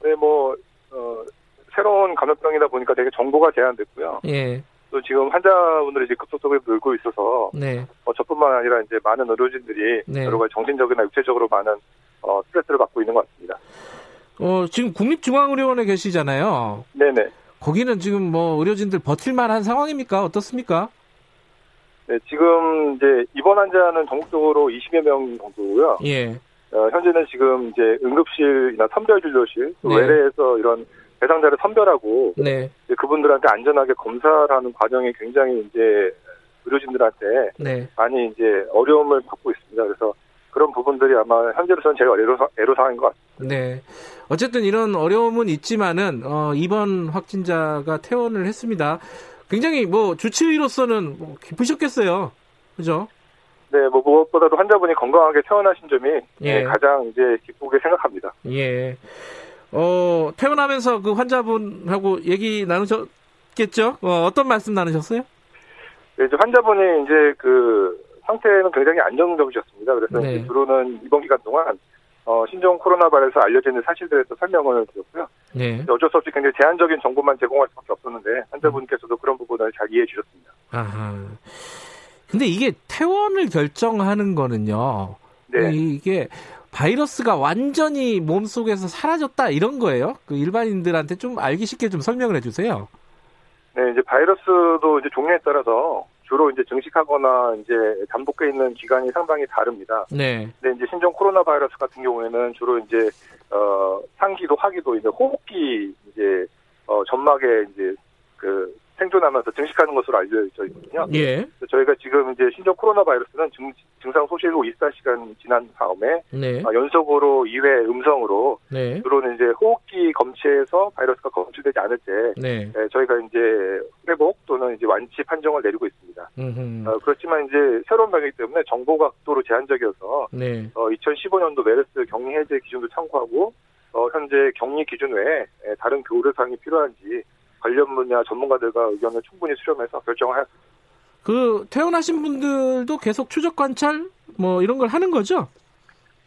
S13: 네, 뭐 어, 새로운 감염병이다 보니까 되게 정보가 제한됐고요.
S2: 예.
S13: 또 지금 환자분들이 이제 급속도로 늘고 있어서
S2: 네.
S13: 어, 저뿐만 아니라 이제 많은 의료진들이
S2: 네.
S13: 여러 가지 정신적이나 육체적으로 많은 어, 스트레스를 받고 있는 것 같습니다.
S2: 어, 지금 국립중앙의료원에 계시잖아요.
S13: 네네.
S2: 거기는 지금 뭐 의료진들 버틸만한 상황입니까? 어떻습니까?
S13: 네, 지금 이제 입원 환자는 전국적으로 20여 명 정도고요.
S2: 예.
S13: 어, 현재는 지금 이제 응급실이나 선별진료실, 또
S2: 네.
S13: 외래에서 이런 대상자를 선별하고
S2: 네.
S13: 그분들한테 안전하게 검사하는 과정이 굉장히 이제 의료진들한테
S2: 네.
S13: 많이 이제 어려움을 받고 있습니다. 그래서 그런 부분들이 아마 현재로서는 제일 애로사, 애로사항인 것 같습니다.
S2: 네. 어쨌든 이런 어려움은 있지만은 어, 이번 확진자가 퇴원을 했습니다. 굉장히 뭐 주치의로서는 뭐 기쁘셨겠어요. 그죠?
S13: 네, 뭐 무엇보다도 환자분이 건강하게 퇴원하신 점이
S2: 예.
S13: 네, 가장 이제 기쁘게 생각합니다.
S2: 예. 어, 퇴원하면서 그 환자분하고 얘기 나누셨겠죠? 어, 어떤 말씀 나누셨어요?
S13: 네, 이제 환자분이 이제 그 상태는 굉장히 안정적이셨습니다. 그래서
S2: 네.
S13: 이제 주로는 이번 기간 동안 어, 신종 코로나 바이러스 알려지는 사실들에 서 설명을 드렸고요.
S2: 네.
S13: 어쩔 수 없이 굉장히 제한적인 정보만 제공할 수밖에 없었는데 환자분께서도 그런 부분을 잘 이해해 주셨습니다.
S2: 아하. 근데 이게 퇴원을 결정하는 거는요.
S13: 네.
S2: 이게 바이러스가 완전히 몸 속에서 사라졌다 이런 거예요? 그 일반인들한테 좀 알기 쉽게 좀 설명을 해주세요.
S13: 네, 이제 바이러스도 이제 종류에 따라서 주로 이제 증식하거나 이제 잠복해 있는 기간이 상당히 다릅니다.
S2: 네.
S13: 근데 이제 신종 코로나 바이러스 같은 경우에는 주로 이제 어 상기도 하기도 이제 호흡기 이제 어 점막에 이제 그 생존하면서 증식하는 것으로 알려져 있거든요.
S2: 예.
S13: 저희가 지금 이제 신종 코로나 바이러스는 증, 증상 소실 후 24시간 지난 다음에
S2: 네.
S13: 아, 연속으로 2회 음성으로
S2: 네.
S13: 주로는 이제 호흡기 검체에서 바이러스가 검출되지 않을 때
S2: 네.
S13: 예, 저희가 이제 회복 또는 이제 완치 판정을 내리고 있습니다. 어, 그렇지만 이제 새로운 병이기 때문에 정보 각도로 제한적이어서
S2: 네.
S13: 어, 2015년도 메르스 격리 해제 기준도 참고하고 어, 현재 격리 기준 외에 예, 다른 교류 사항이 필요한지 관련 분야 전문가들과 의견을 충분히 수렴해서 결정을 하였습니다.
S2: 그 퇴원하신 분들도 계속 추적 관찰 뭐 이런 걸 하는 거죠?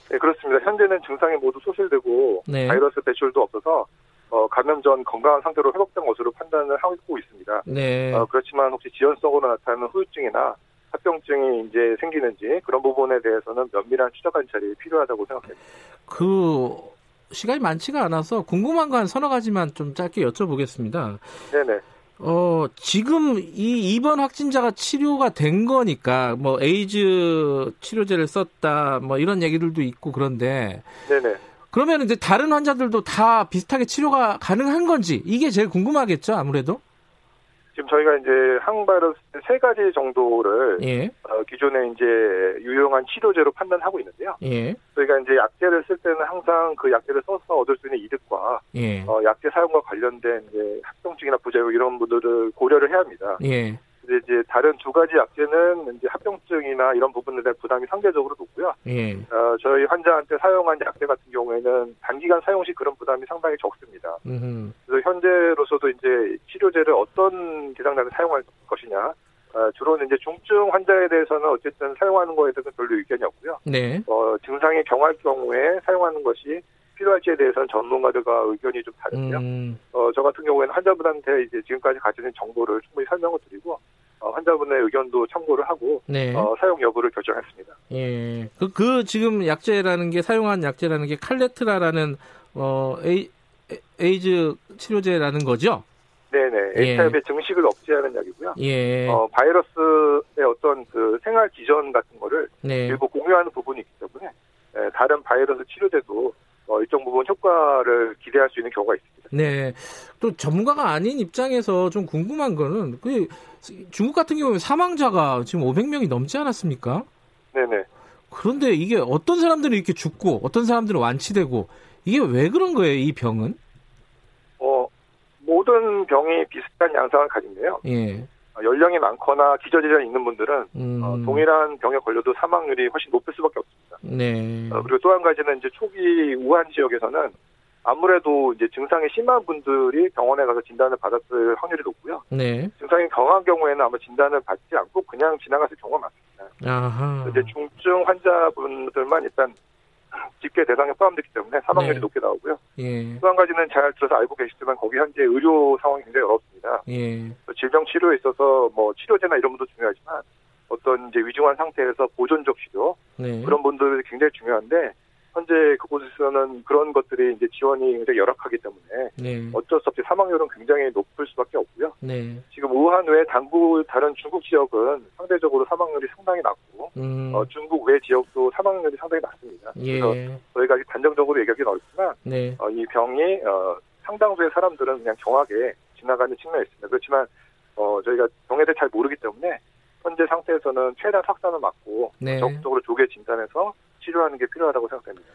S13: 네, 그렇습니다. 현재는 증상이 모두 소실되고
S2: 네.
S13: 바이러스 배출도 없어서 어, 감염 전 건강한 상태로 회복된 것으로 판단을 하고 있습니다.
S2: 네.
S13: 어, 그렇지만 혹시 지연성으로 나타나는 후유증이나 합병증이 이제 생기는지 그런 부분에 대해서는 면밀한 추적 관찰이 필요하다고 생각합니다.
S2: 그 시간이 많지가 않아서 궁금한 거 한 서너 가지만 좀 짧게 여쭤보겠습니다.
S13: 네네.
S2: 어, 지금 이 입원 확진자가 치료가 된 거니까 뭐 에이즈 치료제를 썼다 뭐 이런 얘기들도 있고 그런데
S13: 네네.
S2: 그러면 이제 다른 환자들도 다 비슷하게 치료가 가능한 건지 이게 제일 궁금하겠죠 아무래도
S13: 지금 저희가 이제 항바이러스 세 가지 정도를
S2: 예
S13: 어, 기존에 이제 유용한 치료제로 판단하고 있는데요.
S2: 예,
S13: 저희가 이제 약제를 쓸 때는 항상 그 약제를 써서 얻을 수 있는 이득과
S2: 예,
S13: 어, 약제 사용과 관련된 이제 합병증이나 부작용 이런 분들을 고려를 해야 합니다.
S2: 예,
S13: 근데 이제 다른 두 가지 약제는 이제 합병증이나 이런 부분에 대한 부담이 상대적으로 높고요.
S2: 예.
S13: 어, 저희 환자한테 사용한 약제 같은 경우에는 단기간 사용 시 그런 부담이 상당히 적습니다.
S2: 음흠.
S13: 그래서 현재로서도 이제 치료제를 어떤 대상자에 사용할 것이냐 어, 주로는 이제 중증 환자에 대해서는 어쨌든 사용하는 거에 대해서 별로 의견이 없고요.
S2: 네.
S13: 어, 증상이 경할 경우에 사용하는 것이 필요할지에 대해서는 전문가들과 의견이 좀 다른데요.
S2: 음,
S13: 어, 저 같은 경우에는 환자분한테 이제 지금까지 가지는 정보를 충분히 설명을 드리고 어, 환자분의 의견도 참고를 하고
S2: 네.
S13: 어, 사용 여부를 결정했습니다.
S2: 예. 그, 그 지금 약제라는 게 사용한 약제라는 게 칼레트라라는 어 에이, 에이즈 치료제라는 거죠?
S13: 네네.
S2: 예.
S13: HIV의 증식을 억제하는 약이고요.
S2: 예.
S13: 어, 바이러스의 어떤 그 생활 기전 같은 거를
S2: 네.
S13: 일부 공유하는 부분이 있기 때문에 에, 다른 바이러스 치료제도 어, 일정 부분 효과를 기대할 수 있는 경우가 있습니다.
S2: 네. 또 전문가가 아닌 입장에서 좀 궁금한 거는 그 중국 같은 경우에 사망자가 지금 500명이 넘지 않았습니까?
S13: 네네.
S2: 그런데 이게 어떤 사람들은 이렇게 죽고 어떤 사람들은 완치되고 이게 왜 그런 거예요, 이 병은?
S13: 어, 모든 병이 비슷한 양상을 가진데요.
S2: 예.
S13: 어, 연령이 많거나 기저질환이 있는 분들은
S2: 음.
S13: 어, 동일한 병에 걸려도 사망률이 훨씬 높을 수밖에 없습니다.
S2: 네.
S13: 어, 그리고 또 한 가지는 이제 초기 우한 지역에서는 아무래도 이제 증상이 심한 분들이 병원에 가서 진단을 받았을 확률이 높고요.
S2: 네.
S13: 증상이 경한 경우에는 아마 진단을 받지 않고 그냥 지나갔을 경우가 많습니다.
S2: 아하.
S13: 이제 중증 환자분들만 일단 집계 대상에 포함되기 때문에 사망률이
S2: 네.
S13: 높게 나오고요.
S2: 예.
S13: 또 한 가지는 잘 들어서 알고 계시지만 거기 현재 의료 상황이 굉장히 어렵습니다.
S2: 예.
S13: 질병 치료에 있어서 뭐 치료제나 이런 것도 중요하지만 어떤 이제 위중한 상태에서 보존적 치료
S2: 네.
S13: 그런 분들이 굉장히 중요한데 현재 그곳에서는 그런 것들이 이제 지원이 굉장히 열악하기 때문에
S2: 네.
S13: 어쩔 수 없이 사망률은 굉장히 높을 수밖에 없고요.
S2: 네.
S13: 지금 우한 외 당구 다른 중국 지역은 상대적으로 사망률이 상당히 낮고
S2: 음.
S13: 어, 중국 외 지역도 사망률이 상당히 낮습니다. 그래서
S2: 예.
S13: 저희가 아직 단정적으로 얘기하기는 어렵지만
S2: 네.
S13: 어, 이 병이 어, 상당수의 사람들은 그냥 경하게 지나가는 측면이 있습니다. 그렇지만 어, 저희가 병에 대해 잘 모르기 때문에 현재 상태에서는 최대한 확산을 막고
S2: 네.
S13: 적극적으로 조기에 진단해서 치료하는 게 필요하다고 생각됩니다.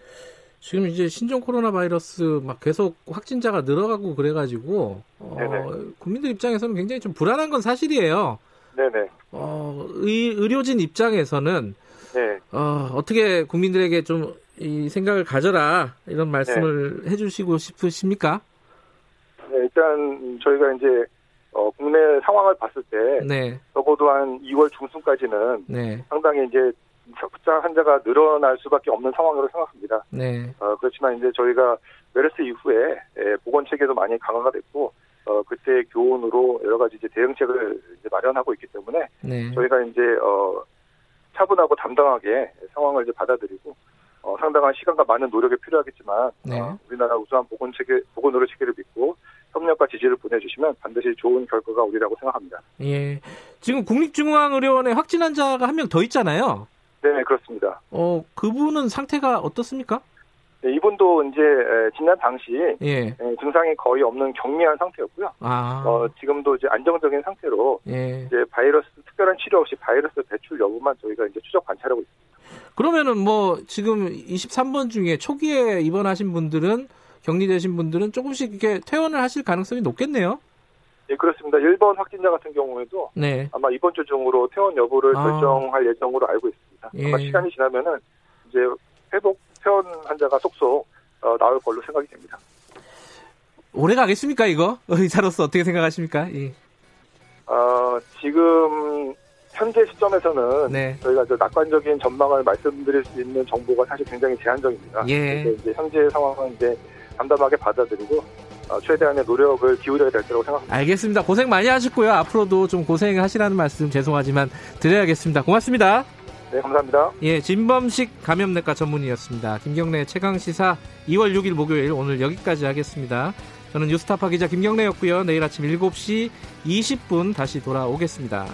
S2: 지금 이제 신종 코로나 바이러스 막 계속 확진자가 늘어가고 그래가지고 어. 국민들 입장에서는 굉장히 좀 불안한 건 사실이에요.
S13: 네네.
S2: 어, 의, 의료진 입장에서는
S13: 네.
S2: 어, 어떻게 국민들에게 좀 이 생각을 가져라 이런 말씀을
S13: 네.
S2: 해주시고 싶으십니까?
S13: 네, 일단 저희가 이제 어, 국내 상황을 봤을 때
S2: 네,
S13: 적어도 한 2월 중순까지는
S2: 네,
S13: 상당히 이제 숫자 환자가 늘어날 수밖에 없는 상황으로 생각합니다.
S2: 네,
S13: 어, 그렇지만 이제 저희가 메르스 이후에 예, 보건 체계도 많이 강화가 됐고 어, 그때 교훈으로 여러 가지 이제 대응책을 이제 마련하고 있기 때문에
S2: 네.
S13: 저희가 이제 어, 차분하고 담당하게 상황을 이제 받아들이고 어, 상당한 시간과 많은 노력이 필요하겠지만
S2: 네.
S13: 어, 우리나라 우수한 보건 체계 보건 의료 체계를 믿고 협력과 지지를 보내주시면 반드시 좋은 결과가 오리라고 생각합니다.
S2: 예. 지금 국립중앙의료원에 확진 환자가 한 명 더 있잖아요.
S13: 네 그렇습니다.
S2: 어, 그분은 상태가 어떻습니까?
S13: 네, 이분도 이제 에, 진단 당시
S2: 예.
S13: 에, 증상이 거의 없는 경미한 상태였고요.
S2: 아,
S13: 어, 지금도 이제 안정적인 상태로
S2: 예.
S13: 이제 바이러스 특별한 치료 없이 바이러스 배출 여부만 저희가 이제 추적 관찰하고 있습니다.
S2: 그러면은 뭐 지금 23번 중에 초기에 입원하신 분들은 격리되신 분들은 조금씩 이렇게 퇴원을 하실 가능성이 높겠네요.
S13: 예, 그렇습니다. 1번 확진자 같은 경우에도
S2: 네.
S13: 아마 이번 주 중으로 퇴원 여부를
S2: 아.
S13: 결정할 예정으로 알고 있습니다.
S2: 예.
S13: 아마 시간이 지나면은 이제 회복 퇴원 환자가 속속 어, 나올 걸로 생각이 됩니다.
S2: 오래 가겠습니까 이거? 의사로서 어떻게 생각하십니까? 예.
S13: 어, 지금 현재 시점에서는
S2: 네.
S13: 저희가 저 낙관적인 전망을 말씀드릴 수 있는 정보가 사실 굉장히 제한적입니다.
S2: 예.
S13: 이제 현재 상황은 이제 담담하게 받아들이고 어, 최대한의 노력을 기울여야 될 거라고 생각합니다.
S2: 알겠습니다. 고생 많이 하셨고요. 앞으로도 좀 고생하시라는 말씀 죄송하지만 드려야겠습니다. 고맙습니다.
S13: 네, 감사합니다.
S2: 예, 진범식 감염내과 전문의였습니다. 김경래 최강 시사 2월 6일 목요일 오늘 여기까지 하겠습니다. 저는 뉴스타파 기자 김경래였고요. 내일 아침 7시 20분 다시 돌아오겠습니다.